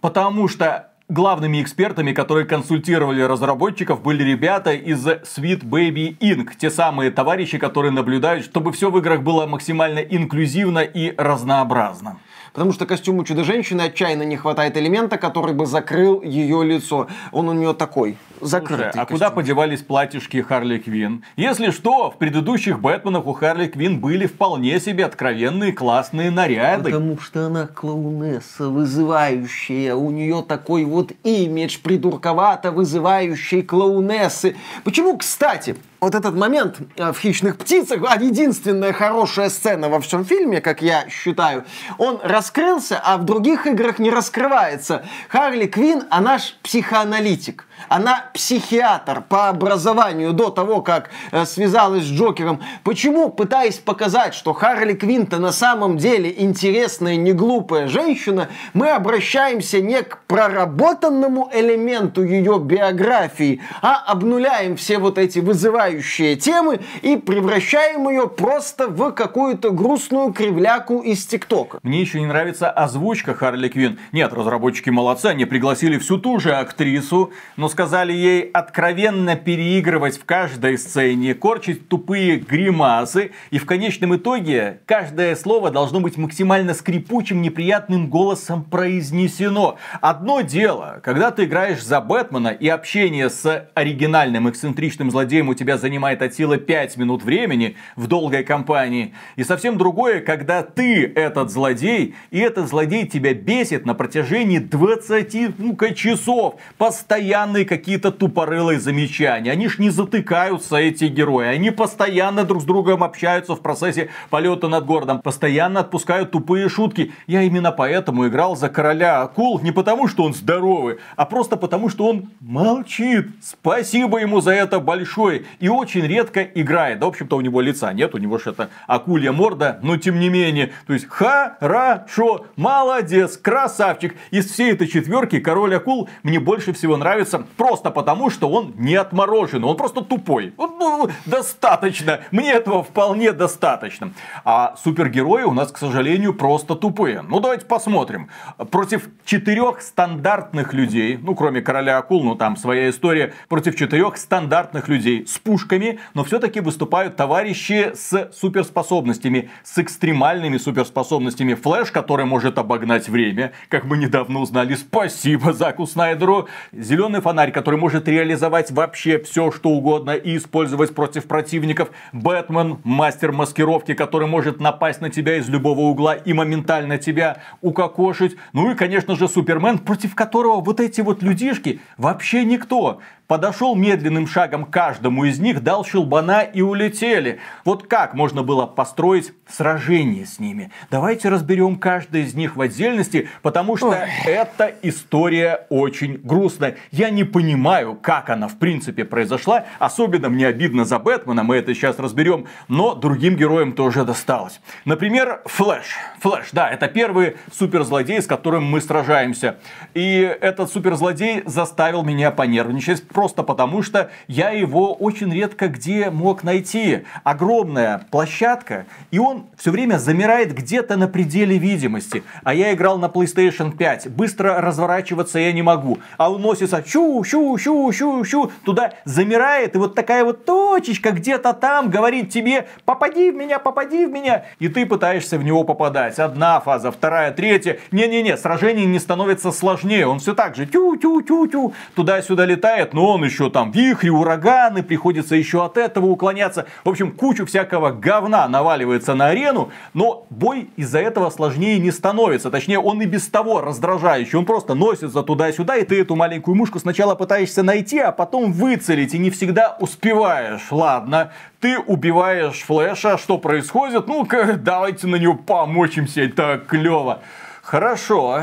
Потому что главными экспертами, которые консультировали разработчиков, были ребята из Sweet Baby Inc. Те самые товарищи, которые наблюдают, чтобы все в играх было максимально инклюзивно и разнообразно. Потому что костюму Чудо-женщины отчаянно не хватает элемента, который бы закрыл ее лицо. Он у нее такой. Слушай, а куда подевались платьишки Харли Квин? Если что, в предыдущих Бэтменах у Харли Квин были вполне себе откровенные классные наряды. Потому что она клоунесса, вызывающая. У нее такой вот имидж придурковато вызывающей клоунессы. Почему, кстати, вот этот момент э, в «Хищных птицах», а единственная хорошая сцена во всем фильме, как я считаю, он раскрылся, а в других играх не раскрывается. Харли Квин, она ж психоаналитик. Она психиатр по образованию до того, как э, связалась с Джокером. Почему, пытаясь показать, что Харли Квинта на самом деле интересная, не глупая женщина, мы обращаемся не к проработанному элементу ее биографии, а обнуляем все вот эти вызывающие темы и превращаем ее просто в какую-то грустную кривляку из ТикТока. Мне еще не нравится озвучка Харли Квин. Нет, разработчики молодцы, они пригласили всю ту же актрису, но сказали ей откровенно переигрывать в каждой сцене, корчить тупые гримасы, и в конечном итоге каждое слово должно быть максимально скрипучим, неприятным голосом произнесено. Одно дело, когда ты играешь за Бэтмена, и общение с оригинальным эксцентричным злодеем у тебя занимает от силы 5 минут времени в долгой кампании, и совсем другое, когда ты этот злодей, и этот злодей тебя бесит на протяжении 20 ну-ка, часов, постоянно постоянные какие-то тупорылые замечания. Они ж не затыкаются, эти герои. Они постоянно друг с другом общаются в процессе полета над городом. Постоянно отпускают тупые шутки. Я именно поэтому играл за короля акул. Не потому, что он здоровый, а просто потому, что он молчит. Спасибо ему за это большое. И очень редко играет. Да, в общем-то, у него лица нет. У него же это акулья морда. Но тем не менее. То есть, хорошо, молодец, красавчик. Из всей этой четверки король акул мне больше всего нравится просто потому, что он не отмороженный, он просто тупой. Ну, достаточно, мне этого вполне достаточно. А супергерои у нас, к сожалению, просто тупые. Ну, давайте посмотрим. Против четырех стандартных людей, ну, кроме короля акул, ну, там своя история, против четырех стандартных людей с пушками, но все-таки выступают товарищи с суперспособностями, с экстремальными суперспособностями. Флэш, который может обогнать время, как мы недавно узнали. Спасибо Заку Снайдеру. Зеленый фонарь фонарь, который может реализовать вообще все, что угодно и использовать против противников. Бэтмен, мастер маскировки, который может напасть на тебя из любого угла и моментально тебя укокошить. Ну и, конечно же, Супермен, против которого вот эти вот людишки вообще никто подошел медленным шагом к каждому из них, дал щелбана и улетели. Вот как можно было построить сражение с ними? Давайте разберем каждый из них в отдельности, потому что Ой. эта история очень грустная. Я не понимаю, как она в принципе произошла. Особенно мне обидно за Бэтмена, мы это сейчас разберем, но другим героям тоже досталось. Например, Флэш. Флэш, да, это первый суперзлодей, с которым мы сражаемся. И этот суперзлодей заставил меня понервничать просто потому, что я его очень редко где мог найти. Огромная площадка, и он все время замирает где-то на пределе видимости. А я играл на PlayStation 5. Быстро разворачиваться я не могу. А он носится щу, щу, щу, щу, щу, туда замирает, и вот такая вот точечка где-то там говорит тебе, попади в меня, попади в меня. И ты пытаешься в него попадать. Одна фаза, вторая, третья. Не-не-не, сражение не становится сложнее. Он все так же тю-тю-тю-тю, туда-сюда летает, но он еще там вихри, ураганы, приходится еще от этого уклоняться. В общем, кучу всякого говна наваливается на арену, но бой из-за этого сложнее не становится. Точнее, он и без того раздражающий. Он просто носится туда-сюда, и ты эту маленькую мушку сначала пытаешься найти, а потом выцелить, и не всегда успеваешь. Ладно, ты убиваешь Флэша, что происходит? Ну-ка, давайте на него помочимся, это клево. Хорошо.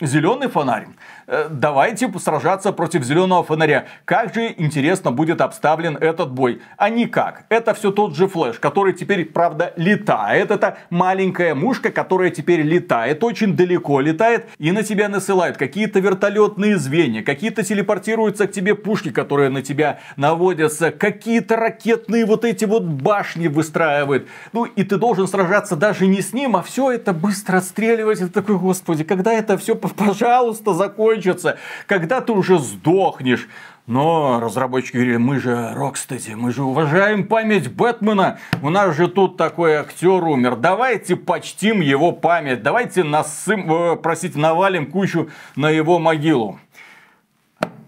Зеленый фонарь. Э, давайте сражаться против зеленого фонаря. Как же интересно будет обставлен этот бой. А никак. Это все тот же Флэш, который теперь, правда, летает. Это маленькая мушка, которая теперь летает, очень далеко летает и на тебя насылают какие-то вертолетные звенья, какие-то телепортируются к тебе пушки, которые на тебя наводятся, какие-то ракетные вот эти вот башни выстраивают. Ну и ты должен сражаться даже не с ним, а все это быстро отстреливать. Это такой, господи, когда это все, пожалуйста, закончится закончится, когда ты уже сдохнешь. Но разработчики говорили, мы же Рокстеди, мы же уважаем память Бэтмена. У нас же тут такой актер умер. Давайте почтим его память. Давайте насым, э, простите, навалим кучу на его могилу.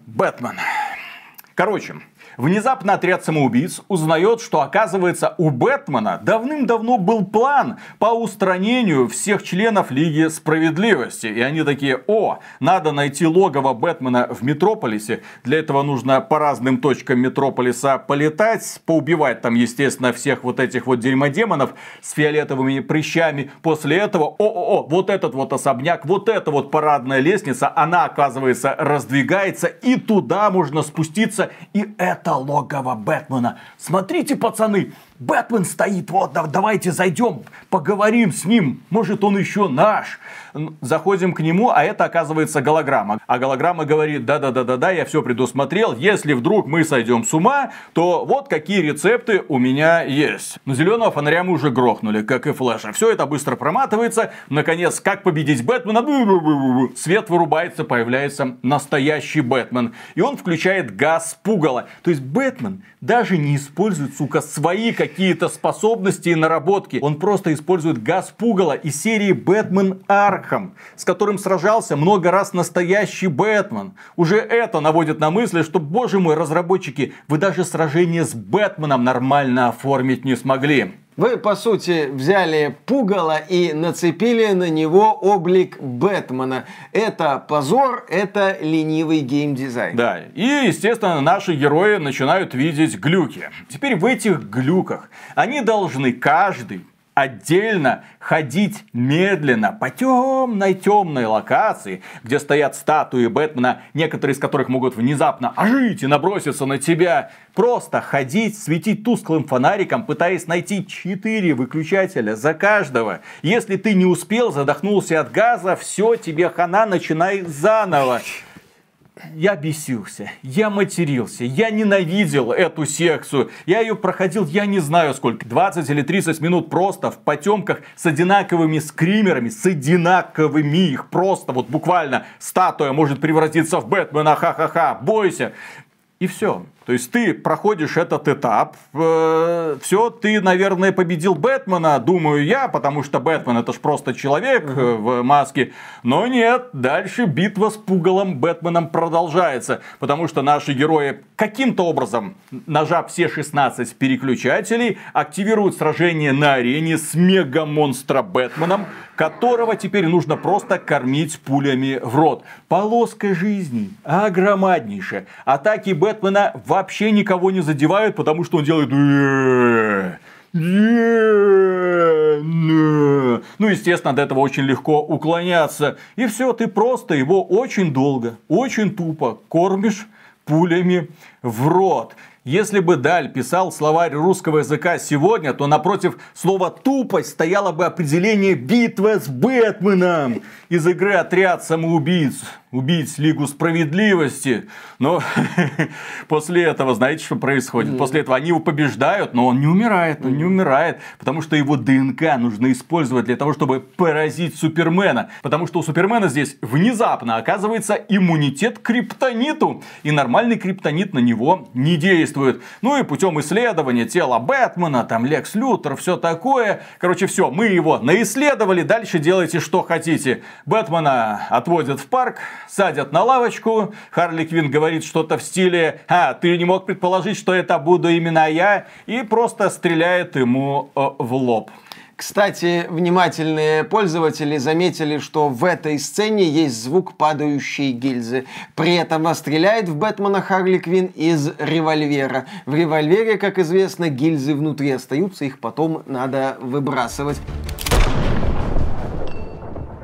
Бэтмен. Короче, Внезапно отряд самоубийц узнает, что оказывается у Бэтмена давным-давно был план по устранению всех членов Лиги Справедливости. И они такие, о, надо найти логово Бэтмена в Метрополисе. Для этого нужно по разным точкам Метрополиса полетать, поубивать там, естественно, всех вот этих вот дерьмодемонов с фиолетовыми прыщами. После этого, о-о-о, вот этот вот особняк, вот эта вот парадная лестница, она, оказывается, раздвигается, и туда можно спуститься, и это это логово Бэтмена. Смотрите, пацаны, Бэтмен стоит, вот, давайте зайдем, поговорим с ним, может он еще наш. Заходим к нему, а это оказывается голограмма. А голограмма говорит, да-да-да-да-да, я все предусмотрел, если вдруг мы сойдем с ума, то вот какие рецепты у меня есть. Но зеленого фонаря мы уже грохнули, как и Флэша. Все это быстро проматывается. Наконец, как победить Бэтмена? Свет вырубается, появляется настоящий Бэтмен. И он включает газ пугала. То есть Бэтмен даже не использует, сука, свои какие-то способности и наработки. Он просто использует газ пугала из серии Batman Arkham, с которым сражался много раз настоящий Бэтмен. Уже это наводит на мысли, что, боже мой, разработчики, вы даже сражение с Бэтменом нормально оформить не смогли. Вы, по сути, взяли пугало и нацепили на него облик Бэтмена. Это позор, это ленивый геймдизайн. Да, и, естественно, наши герои начинают видеть глюки. Теперь в этих глюках они должны каждый отдельно ходить медленно по темной темной локации, где стоят статуи Бэтмена, некоторые из которых могут внезапно ожить и наброситься на тебя. Просто ходить, светить тусклым фонариком, пытаясь найти четыре выключателя за каждого. Если ты не успел, задохнулся от газа, все, тебе хана, начинай заново я бесился, я матерился, я ненавидел эту секцию. Я ее проходил, я не знаю сколько, 20 или 30 минут просто в потемках с одинаковыми скримерами, с одинаковыми их просто, вот буквально статуя может превратиться в Бэтмена, ха-ха-ха, бойся. И все. То есть ты проходишь этот этап, э, все, ты, наверное, победил Бэтмена, думаю я, потому что Бэтмен это ж просто человек э, в маске. Но нет, дальше битва с пугалом Бэтменом продолжается, потому что наши герои каким-то образом, нажав все 16 переключателей, активируют сражение на арене с мега-монстра Бэтменом, которого теперь нужно просто кормить пулями в рот. Полоска жизни огромнаднейшая. Атаки Бэтмена в вообще никого не задевают, потому что он делает... Ну, естественно, от этого очень легко уклоняться. И все, ты просто его очень долго, очень тупо кормишь пулями в рот. Если бы Даль писал словарь русского языка сегодня, то напротив слова «тупость» стояло бы определение «битва с Бэтменом» из игры «Отряд самоубийц» убить Лигу Справедливости. Но после этого, знаете, что происходит? После этого они его побеждают, но он не умирает, он не умирает, потому что его ДНК нужно использовать для того, чтобы поразить Супермена. Потому что у Супермена здесь внезапно оказывается иммунитет к криптониту, и нормальный криптонит на него не действует. Ну и путем исследования тела Бэтмена, там Лекс Лютер, все такое. Короче, все, мы его наисследовали, дальше делайте что хотите. Бэтмена отводят в парк, садят на лавочку, Харли Квин говорит что-то в стиле «А, ты не мог предположить, что это буду именно я», и просто стреляет ему э, в лоб. Кстати, внимательные пользователи заметили, что в этой сцене есть звук падающей гильзы. При этом стреляет в Бэтмена Харли Квин из револьвера. В револьвере, как известно, гильзы внутри остаются, их потом надо выбрасывать.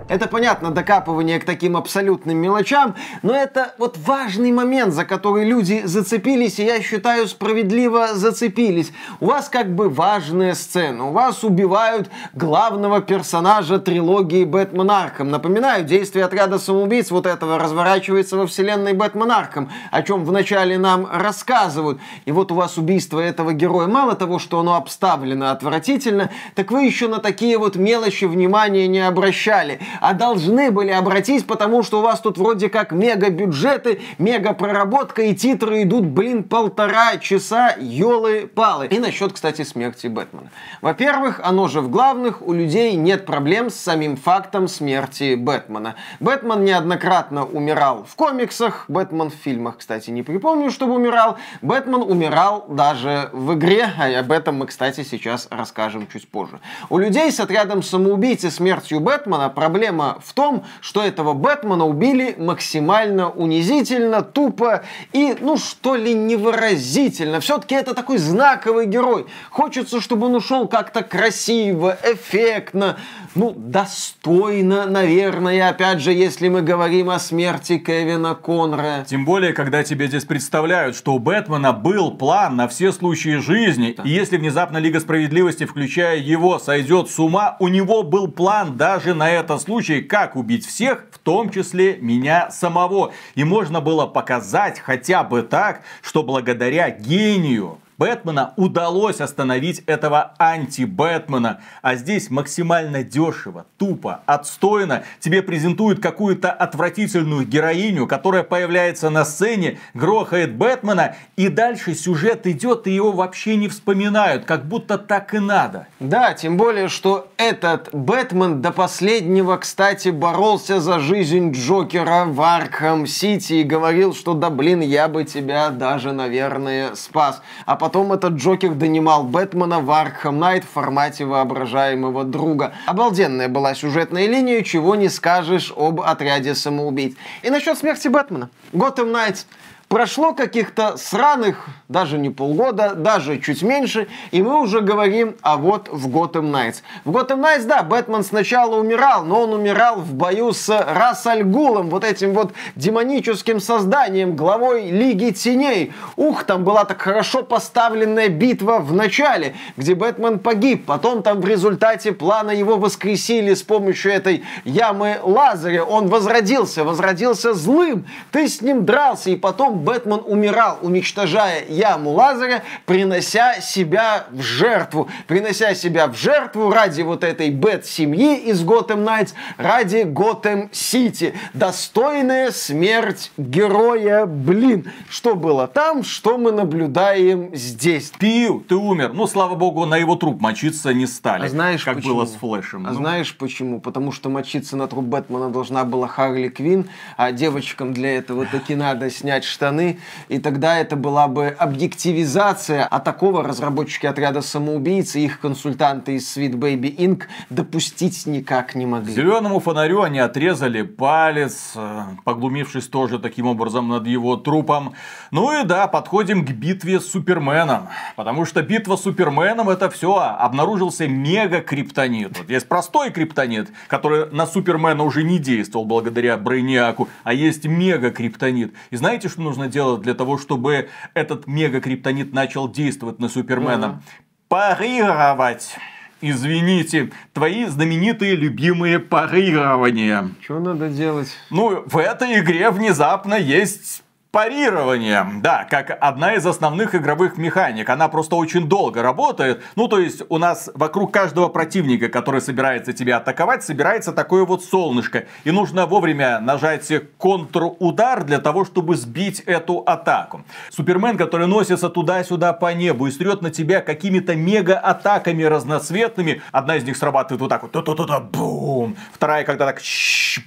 Это, понятно, докапывание к таким абсолютным мелочам, но это вот важный момент, за который люди зацепились, и я считаю, справедливо зацепились. У вас как бы важная сцена, у вас убивают главного персонажа трилогии Бэтмен Арком. Напоминаю, действие отряда самоубийц вот этого разворачивается во вселенной Бэтмен Арком, о чем вначале нам рассказывают. И вот у вас убийство этого героя, мало того, что оно обставлено отвратительно, так вы еще на такие вот мелочи внимания не обращали. А должны были обратить, потому что у вас тут вроде как мега бюджеты, мега проработка и титры идут, блин, полтора часа, елы-палы. И насчет, кстати, смерти Бэтмена. Во-первых, оно же в главных, у людей нет проблем с самим фактом смерти Бэтмена. Бэтмен неоднократно умирал в комиксах, Бэтмен в фильмах, кстати, не припомню, чтобы умирал. Бэтмен умирал даже в игре, а об этом мы, кстати, сейчас расскажем чуть позже. У людей с отрядом самоубийцы смертью Бэтмена проблема в том, что этого Бэтмена убили максимально унизительно, тупо и, ну, что ли, невыразительно. Все-таки это такой знаковый герой. Хочется, чтобы он ушел как-то красиво, эффектно, ну, достойно, наверное, опять же, если мы говорим о смерти Кевина Конра. Тем более, когда тебе здесь представляют, что у Бэтмена был план на все случаи жизни, да. и если внезапно Лига Справедливости, включая его, сойдет с ума, у него был план даже на этот случай, как убить всех, в том числе меня самого. И можно было показать хотя бы так, что благодаря гению Бэтмена удалось остановить этого анти-Бэтмена. А здесь максимально дешево, тупо, отстойно. Тебе презентуют какую-то отвратительную героиню, которая появляется на сцене, грохает Бэтмена, и дальше сюжет идет, и его вообще не вспоминают, как будто так и надо. Да, тем более, что этот Бэтмен до последнего, кстати, боролся за жизнь Джокера в Arkham City и говорил, что да блин, я бы тебя даже, наверное, спас. А потом Потом этот Джокер донимал Бэтмена в Arkham Knight в формате воображаемого друга. Обалденная была сюжетная линия, чего не скажешь об отряде самоубийц. И насчет смерти Бэтмена. Gotham Knights. Прошло каких-то сраных, даже не полгода, даже чуть меньше, и мы уже говорим, а вот в Gotham Knights. В Gotham Knights, да, Бэтмен сначала умирал, но он умирал в бою с Расальгулом, вот этим вот демоническим созданием, главой Лиги Теней. Ух, там была так хорошо поставленная битва в начале, где Бэтмен погиб, потом там в результате плана его воскресили с помощью этой ямы Лазаря, он возродился, возродился злым, ты с ним дрался, и потом Бэтмен умирал, уничтожая яму Лазаря, принося себя в жертву. Принося себя в жертву ради вот этой Бэт-семьи из Готэм Найтс, ради Готэм Сити. Достойная смерть героя, блин. Что было там, что мы наблюдаем здесь. Пил, ты умер. Ну, слава богу, на его труп мочиться не стали. А знаешь как почему? было с Флэшем. А ну. знаешь почему? Потому что мочиться на труп Бэтмена должна была Харли Квин, а девочкам для этого таки надо снять штаны штаны, и тогда это была бы объективизация, а такого разработчики отряда самоубийц и их консультанты из Sweet Baby Inc. допустить никак не могли. Зеленому фонарю они отрезали палец, э, поглумившись тоже таким образом над его трупом. Ну и да, подходим к битве с Суперменом, потому что битва с Суперменом это все, обнаружился мега-криптонит. Вот есть простой криптонит, который на Супермена уже не действовал благодаря Брейниаку, а есть мега-криптонит. И знаете, что нужно нужно делать для того, чтобы этот мега-криптонит начал действовать на Супермена? Uh-huh. Парировать. Извините, твои знаменитые любимые парирования. Что надо делать? Ну, в этой игре внезапно есть Парирование, да, как одна из основных игровых механик. Она просто очень долго работает. Ну, то есть, у нас вокруг каждого противника, который собирается тебя атаковать, собирается такое вот солнышко. И нужно вовремя нажать контрудар для того, чтобы сбить эту атаку. Супермен, который носится туда-сюда по небу и стрет на тебя какими-то мега-атаками разноцветными. Одна из них срабатывает вот так вот, та-та-та-та, бум. Вторая, когда так,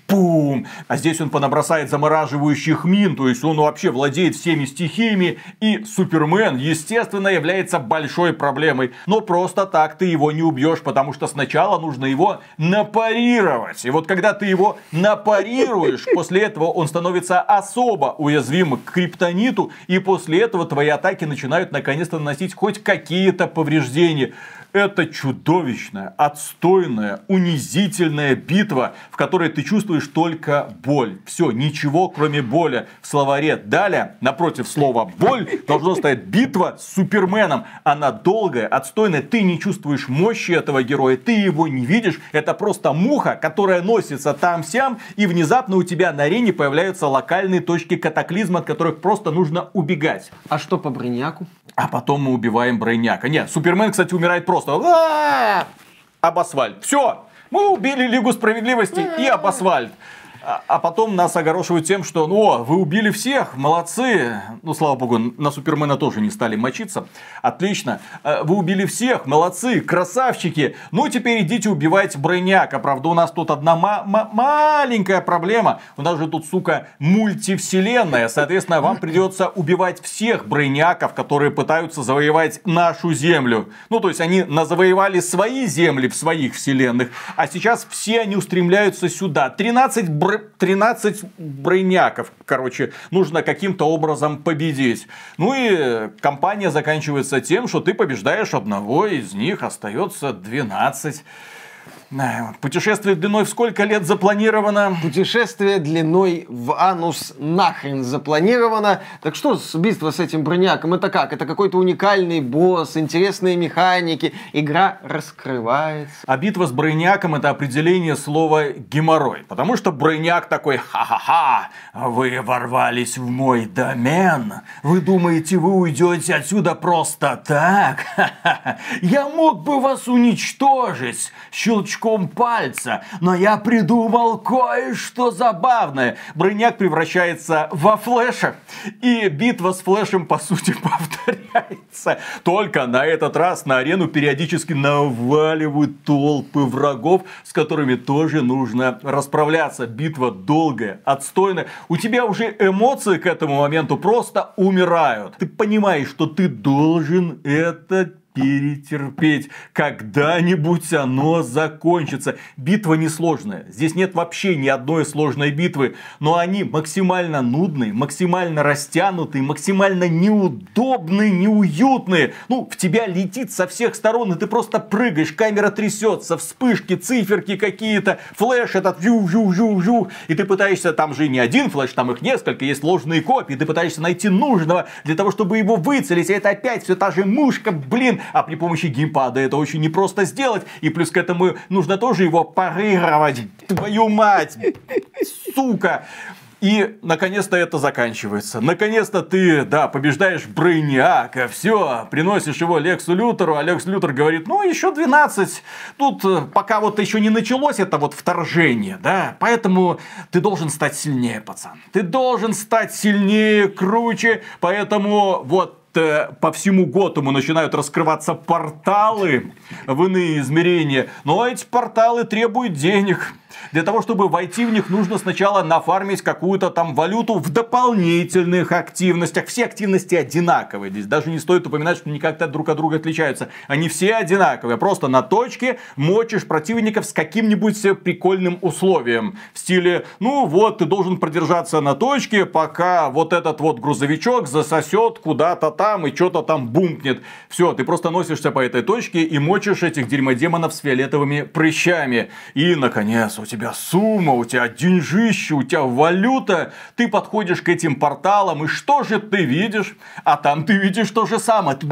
бум. А здесь он понабросает замораживающих мин, то есть он вообще владеет всеми стихиями, и Супермен, естественно, является большой проблемой. Но просто так ты его не убьешь, потому что сначала нужно его напарировать. И вот когда ты его напарируешь, после этого он становится особо уязвим к криптониту, и после этого твои атаки начинают наконец-то наносить хоть какие-то повреждения. Это чудовищная, отстойная, унизительная битва, в которой ты чувствуешь только боль. Все, ничего кроме боли. В словаре далее, напротив слова боль, должно стоять битва с Суперменом. Она долгая, отстойная, ты не чувствуешь мощи этого героя, ты его не видишь. Это просто муха, которая носится там-сям, и внезапно у тебя на арене появляются локальные точки катаклизма, от которых просто нужно убегать. А что по Броняку? А потом мы убиваем Брейняка. Нет, Супермен, кстати, умирает просто. Об асфальт. Все. Мы убили Лигу Справедливости и об асфальт. А, а потом нас огорошивают тем, что, ну, вы убили всех, молодцы. Ну, слава богу, на Супермена тоже не стали мочиться. Отлично. Э, вы убили всех, молодцы, красавчики. Ну, теперь идите убивать Брейняка. Правда, у нас тут одна ма- ма- маленькая проблема. У нас же тут, сука, мультивселенная. Соответственно, вам придется убивать всех Брейняков, которые пытаются завоевать нашу землю. Ну, то есть, они завоевали свои земли в своих вселенных. А сейчас все они устремляются сюда. 13 Брейняков 13 брейняков, короче, нужно каким-то образом победить. Ну и кампания заканчивается тем, что ты побеждаешь одного из них, остается 12. Путешествие длиной в сколько лет запланировано? Путешествие длиной в анус нахрен запланировано. Так что с убийство с этим броняком? Это как? Это какой-то уникальный босс, интересные механики, игра раскрывается. А битва с броняком это определение слова геморрой. Потому что броняк такой, ха-ха-ха, вы ворвались в мой домен. Вы думаете, вы уйдете отсюда просто так? Я мог бы вас уничтожить щелчком щелчком пальца. Но я придумал кое-что забавное. Броняк превращается во флеша. И битва с флешем, по сути, повторяется. Только на этот раз на арену периодически наваливают толпы врагов, с которыми тоже нужно расправляться. Битва долгая, отстойная. У тебя уже эмоции к этому моменту просто умирают. Ты понимаешь, что ты должен это перетерпеть. Когда-нибудь оно закончится. Битва несложная. Здесь нет вообще ни одной сложной битвы. Но они максимально нудные, максимально растянутые, максимально неудобные, неуютные. Ну, в тебя летит со всех сторон, и ты просто прыгаешь, камера трясется, вспышки, циферки какие-то, флеш этот жу-жу-жу-жу. И ты пытаешься, там же не один флеш, там их несколько, есть сложные копии. Ты пытаешься найти нужного для того, чтобы его выцелить. И это опять все та же мушка, блин, а при помощи геймпада это очень непросто сделать. И плюс к этому нужно тоже его парировать. Твою мать! Сука! И, наконец-то, это заканчивается. Наконец-то ты, да, побеждаешь Брейниака, все, приносишь его Лексу Лютеру, а Лекс Лютер говорит, ну, еще 12. Тут э, пока вот еще не началось это вот вторжение, да, поэтому ты должен стать сильнее, пацан. Ты должен стать сильнее, круче, поэтому вот Э, по всему Готэму начинают раскрываться порталы в иные измерения. Но эти порталы требуют денег. Для того, чтобы войти в них, нужно сначала нафармить какую-то там валюту в дополнительных активностях. Все активности одинаковые. Здесь даже не стоит упоминать, что они как-то друг от друга отличаются. Они все одинаковые. Просто на точке мочишь противников с каким-нибудь прикольным условием. В стиле, ну вот, ты должен продержаться на точке, пока вот этот вот грузовичок засосет куда-то там и что-то там бумкнет. Все, ты просто носишься по этой точке и мочишь этих дерьмодемонов с фиолетовыми прыщами. И, наконец, у тебя сумма, у тебя деньжище, у тебя валюта. Ты подходишь к этим порталам, и что же ты видишь? А там ты видишь то же самое. Ты,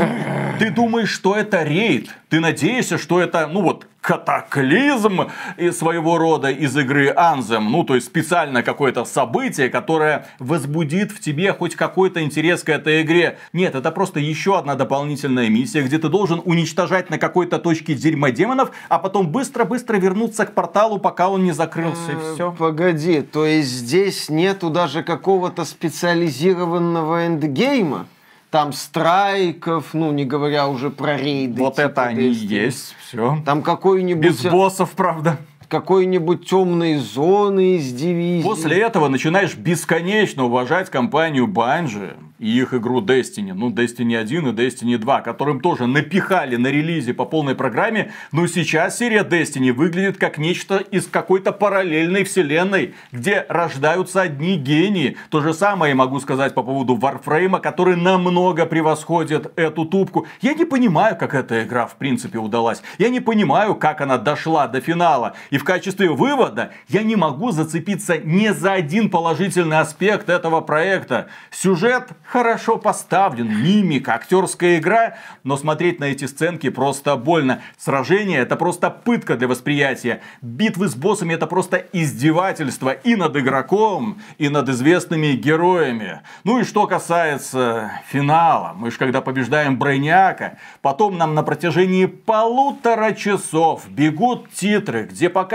ты думаешь, что это рейд. Ты надеешься, что это, ну вот, катаклизм своего рода из игры Anthem. Ну, то есть специально какое-то событие, которое возбудит в тебе хоть какой-то интерес к этой игре. Нет, это просто еще одна дополнительная миссия, где ты должен уничтожать на какой-то точке дерьма демонов, а потом быстро-быстро вернуться к порталу, пока он не закрылся, и Э, все. Погоди, то есть здесь нету даже какого-то специализированного эндгейма? Там страйков, ну не говоря уже про рейды. Вот типа это они и есть, все. Там какой-нибудь Без боссов, правда. Какой-нибудь темной зоны из дивизии. После этого начинаешь бесконечно уважать компанию Bungie и их игру Destiny. Ну, Destiny 1 и Destiny 2, которым тоже напихали на релизе по полной программе. Но сейчас серия Destiny выглядит как нечто из какой-то параллельной вселенной, где рождаются одни гении. То же самое могу сказать по поводу Warframe, который намного превосходит эту тупку. Я не понимаю, как эта игра в принципе удалась. Я не понимаю, как она дошла до финала. И в качестве вывода я не могу зацепиться ни за один положительный аспект этого проекта. Сюжет хорошо поставлен, мимика, актерская игра, но смотреть на эти сценки просто больно. Сражение это просто пытка для восприятия. Битвы с боссами это просто издевательство и над игроком, и над известными героями. Ну и что касается финала, мы же когда побеждаем Брейняка, потом нам на протяжении полутора часов бегут титры, где показывают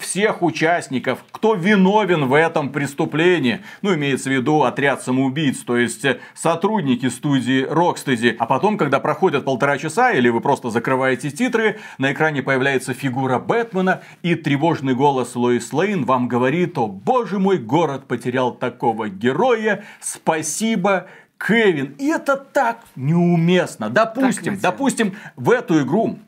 всех участников, кто виновен в этом преступлении. Ну, имеется в виду отряд самоубийц, то есть сотрудники студии Rocksteady. А потом, когда проходят полтора часа, или вы просто закрываете титры, на экране появляется фигура Бэтмена, и тревожный голос Лоис Лейн вам говорит, о боже мой, город потерял такого героя, спасибо, Кевин. И это так неуместно. Допустим, допустим, в эту игру Э,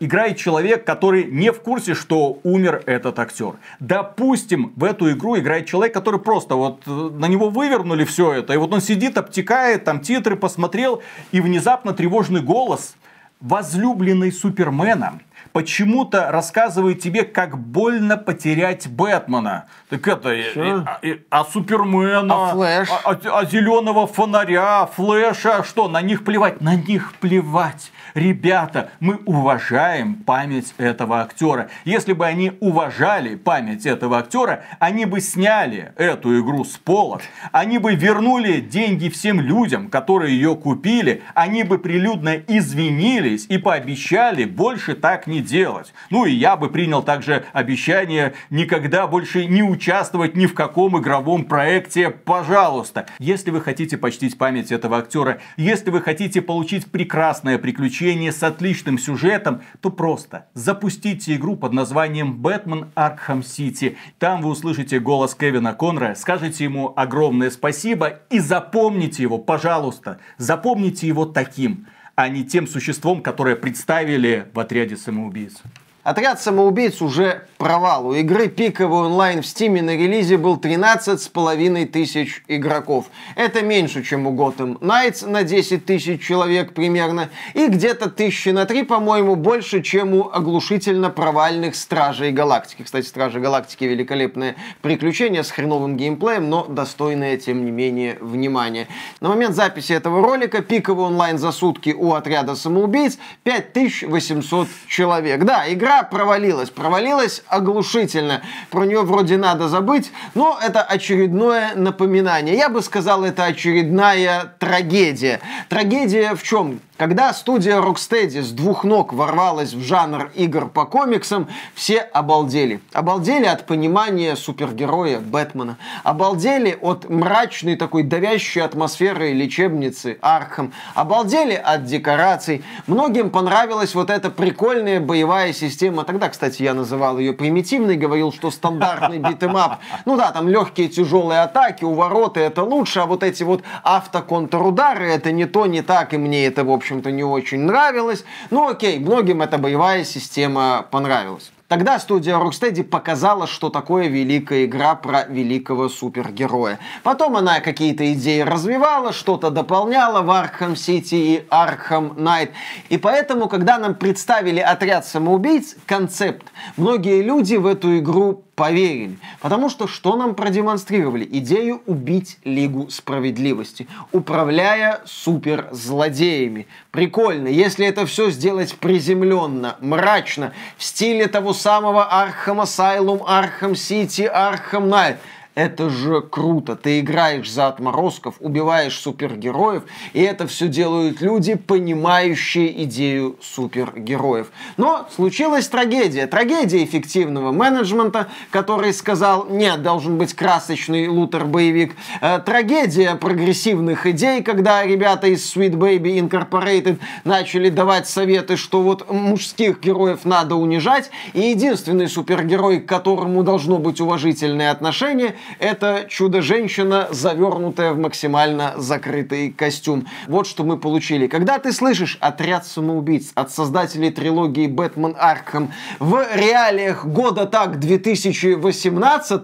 играет человек, который не в курсе, что умер этот актер. Допустим, в эту игру играет человек, который просто вот э, на него вывернули все это, и вот он сидит, обтекает, там титры посмотрел, и внезапно тревожный голос возлюбленный Супермена почему-то рассказывает тебе, как больно потерять Бэтмена. Так это, а, а Супермена, а, Флэш? а, а, а зеленого фонаря, Флэша, что, на них плевать? На них плевать. Ребята, мы уважаем память этого актера. Если бы они уважали память этого актера, они бы сняли эту игру с пола, они бы вернули деньги всем людям, которые ее купили, они бы прилюдно извинились и пообещали больше так не делать. Ну и я бы принял также обещание никогда больше не участвовать ни в каком игровом проекте, пожалуйста. Если вы хотите почтить память этого актера, если вы хотите получить прекрасное приключение, приключение с отличным сюжетом, то просто запустите игру под названием Бэтмен Аркхам Сити. Там вы услышите голос Кевина Конра, скажете ему огромное спасибо и запомните его, пожалуйста. Запомните его таким, а не тем существом, которое представили в отряде самоубийц. Отряд самоубийц уже провал. У игры пиковый онлайн в стиме на релизе был 13 с половиной тысяч игроков. Это меньше, чем у Gotham Knights на 10 тысяч человек примерно. И где-то тысячи на три, по-моему, больше, чем у оглушительно провальных Стражей Галактики. Кстати, Стражи Галактики великолепное приключение с хреновым геймплеем, но достойное, тем не менее, внимания. На момент записи этого ролика пиковый онлайн за сутки у отряда самоубийц 5800 человек. Да, игра игра провалилась. Провалилась оглушительно. Про нее вроде надо забыть, но это очередное напоминание. Я бы сказал, это очередная трагедия. Трагедия в чем? Когда студия Rocksteady с двух ног ворвалась в жанр игр по комиксам, все обалдели. Обалдели от понимания супергероя Бэтмена. Обалдели от мрачной такой давящей атмосферы лечебницы Архам. Обалдели от декораций. Многим понравилась вот эта прикольная боевая система. Тогда, кстати, я называл ее примитивной, говорил, что стандартный beat 'em up. Ну да, там легкие тяжелые атаки, увороты это лучше, а вот эти вот автоконтрудары это не то, не так, и мне это, в общем, общем-то, не очень нравилось. Ну окей, многим эта боевая система понравилась. Тогда студия Rocksteady показала, что такое великая игра про великого супергероя. Потом она какие-то идеи развивала, что-то дополняла в Arkham City и Arkham Knight. И поэтому, когда нам представили отряд самоубийц, концепт, многие люди в эту игру поверили. Потому что что нам продемонстрировали? Идею убить Лигу Справедливости, управляя суперзлодеями. Прикольно, если это все сделать приземленно, мрачно, в стиле того самого Arkham Asylum, Arkham City, Arkham Knight. Это же круто. Ты играешь за отморозков, убиваешь супергероев, и это все делают люди, понимающие идею супергероев. Но случилась трагедия. Трагедия эффективного менеджмента, который сказал, нет, должен быть красочный лутер-боевик. Э, трагедия прогрессивных идей, когда ребята из Sweet Baby Incorporated начали давать советы, что вот мужских героев надо унижать, и единственный супергерой, к которому должно быть уважительное отношение, это чудо-женщина, завернутая в максимально закрытый костюм. Вот что мы получили. Когда ты слышишь «Отряд самоубийц» от создателей трилогии «Бэтмен Аркхам» в реалиях года так 2018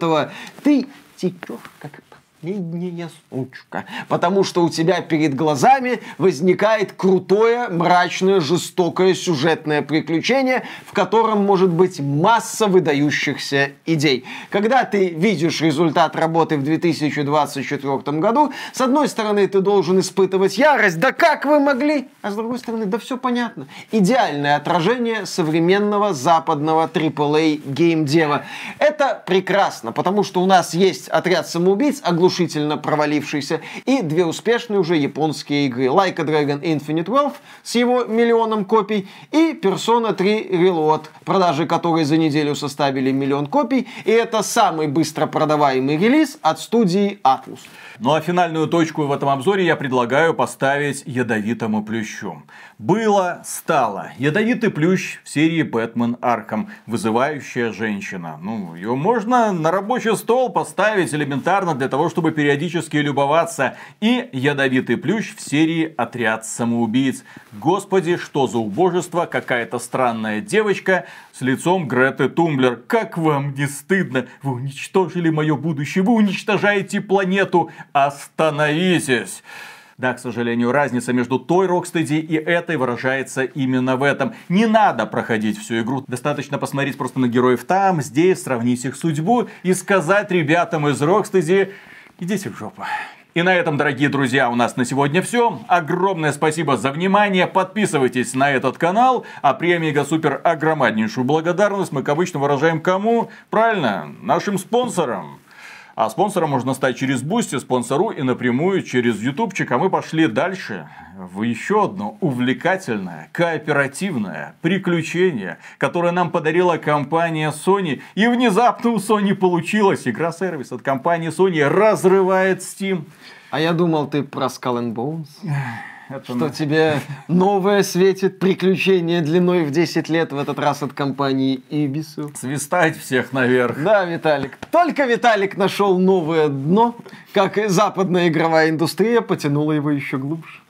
ты текешь как последняя сучка. Потому что у тебя перед глазами возникает крутое, мрачное, жестокое сюжетное приключение, в котором может быть масса выдающихся идей. Когда ты видишь результат работы в 2024 году, с одной стороны, ты должен испытывать ярость, да как вы могли? А с другой стороны, да все понятно. Идеальное отражение современного западного AAA геймдева. Это прекрасно, потому что у нас есть отряд самоубийц, оглушительно провалившийся, и две успешные уже японские игры. Like a Dragon Infinite Wealth с его миллионом копий и Persona 3 Reload, продажи которой за неделю составили миллион копий, и это самый быстро продаваемый релиз от студии Atlus. Ну а финальную точку в этом обзоре я предлагаю поставить ядовитому плющу. Было, стало. Ядовитый плющ в серии Бэтмен Арком. Вызывающая женщина. Ну, ее можно на рабочий стол поставить элементарно для того, чтобы периодически любоваться. И ядовитый плющ в серии Отряд самоубийц. Господи, что за убожество, какая-то странная девочка с лицом Греты Тунберг. Как вам не стыдно? Вы уничтожили мое будущее, вы уничтожаете планету. Остановитесь! Да, к сожалению, разница между той Rocksteady и этой выражается именно в этом. Не надо проходить всю игру. Достаточно посмотреть просто на героев там, здесь, сравнить их судьбу и сказать ребятам из Rocksteady, идите в жопу. И на этом, дорогие друзья, у нас на сегодня все. Огромное спасибо за внимание. Подписывайтесь на этот канал. А премия Супер огромнейшую благодарность мы, как обычно, выражаем кому? Правильно, нашим спонсорам. А спонсором можно стать через Boosty, спонсору и напрямую через Ютубчик. А мы пошли дальше в еще одно увлекательное, кооперативное приключение, которое нам подарила компания Sony. И внезапно у Sony получилось. Игра-сервис от компании Sony разрывает Steam. А я думал, ты про Skull and Bones. Это что на... тебе новое светит приключение длиной в 10 лет, в этот раз от компании Ubisoft. Свистать всех наверх. Да, Виталик. Только Виталик нашел новое дно, как и западная игровая индустрия потянула его еще глубже.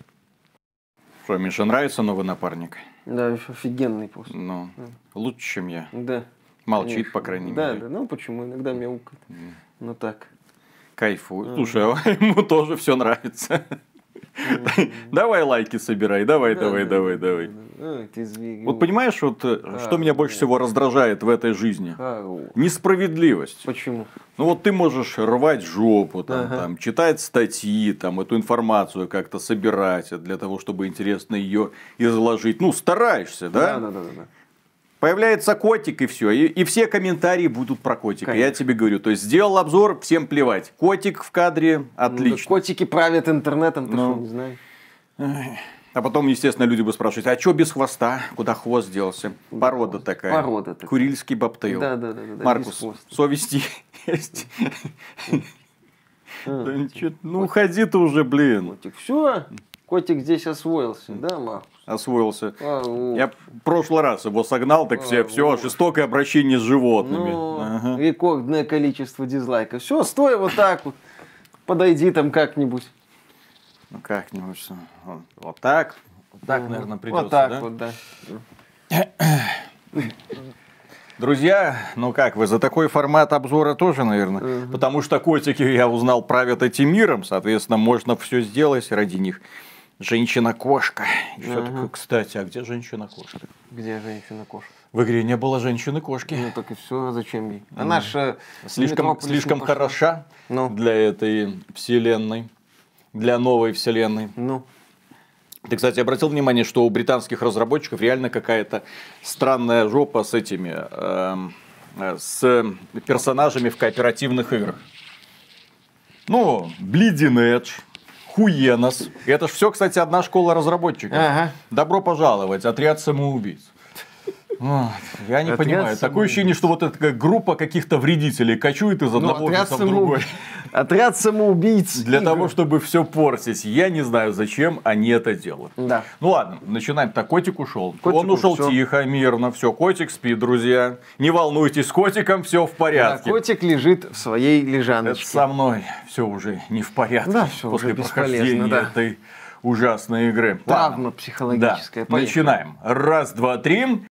Что, Миша, нравится новый напарник? Да, офигенный просто. Ну, да. лучше, чем я. Да. Молчит, Конечно. по крайней да, мере. Да, ну почему? Иногда мяукает. Mm. Ну так. Кайфует. Слушай, а ему тоже все нравится. Давай лайки собирай, давай, давай, давай, давай. Вот понимаешь, вот э, что меня больше всего раздражает в этой жизни? Несправедливость. Почему? Ну вот ты можешь рвать жопу, там, там, читать статьи, там, эту информацию как-то собирать для того, чтобы интересно ее изложить. Ну, стараешься, да? Да, да, да. да. Появляется котик и все. И, и все комментарии будут про котика. Конечно. Я тебе говорю. То есть сделал обзор, всем плевать. Котик в кадре, отлично. Ну, да котики правят интернетом, ты ну, что, не знаешь? А потом, естественно, люди бы спрашивать, а что без хвоста? Куда хвост делся? Порода такая. Порода такая. Курильский бобтейл. Да, да, да. да Маркус, совести есть. Ну, уходи ты уже, блин. Все, котик здесь освоился, да, Маркус? освоился. А, Я в прошлый раз его согнал, так все, а, все, жестокое обращение с животными. Ну, ага. Рекордное количество дизлайков. Все, стой вот так вот. Подойди там как-нибудь. Ну как-нибудь. Вот так. Вот так, угу. наверное, придется. Вот так да? вот, да. Друзья, ну как, вы за такой формат обзора тоже, наверное? Угу. Потому что котики я узнал правят этим миром, соответственно, можно все сделать ради них. Женщина-кошка. Еще ага. такое, кстати, а где женщина-кошка? Где женщина-кошка? В игре не было женщины-кошки. Ну так и все, а зачем ей? Она же слишком, слишком хороша ну. для этой вселенной, для новой вселенной. Ну. Ты, кстати, обратил внимание, что у британских разработчиков реально какая-то странная жопа с этими, э, с персонажами в кооперативных играх. Ну, Bleeding Edge, Хуенос. Это ж все, кстати, одна школа разработчиков. Ага. Добро пожаловать, отряд самоубийц. Я не отряд понимаю. Такое ощущение, что вот эта группа каких-то вредителей кочует из ну, одного отряд в другой. Отряд самоубийц. Для того, чтобы все портить. Я не знаю, зачем они это делают. Да. Ну ладно, начинаем. Так, котик ушел. Котик Он ушел все. тихо, мирно. Все, котик спит, друзья. Не волнуйтесь, с котиком все в порядке. Да, котик лежит в своей лежаночке. Это со мной все уже не в порядке. Да, все После уже прохождения да. этой ужасной игры. Травма психологическая. Да. Начинаем. Раз, два, три.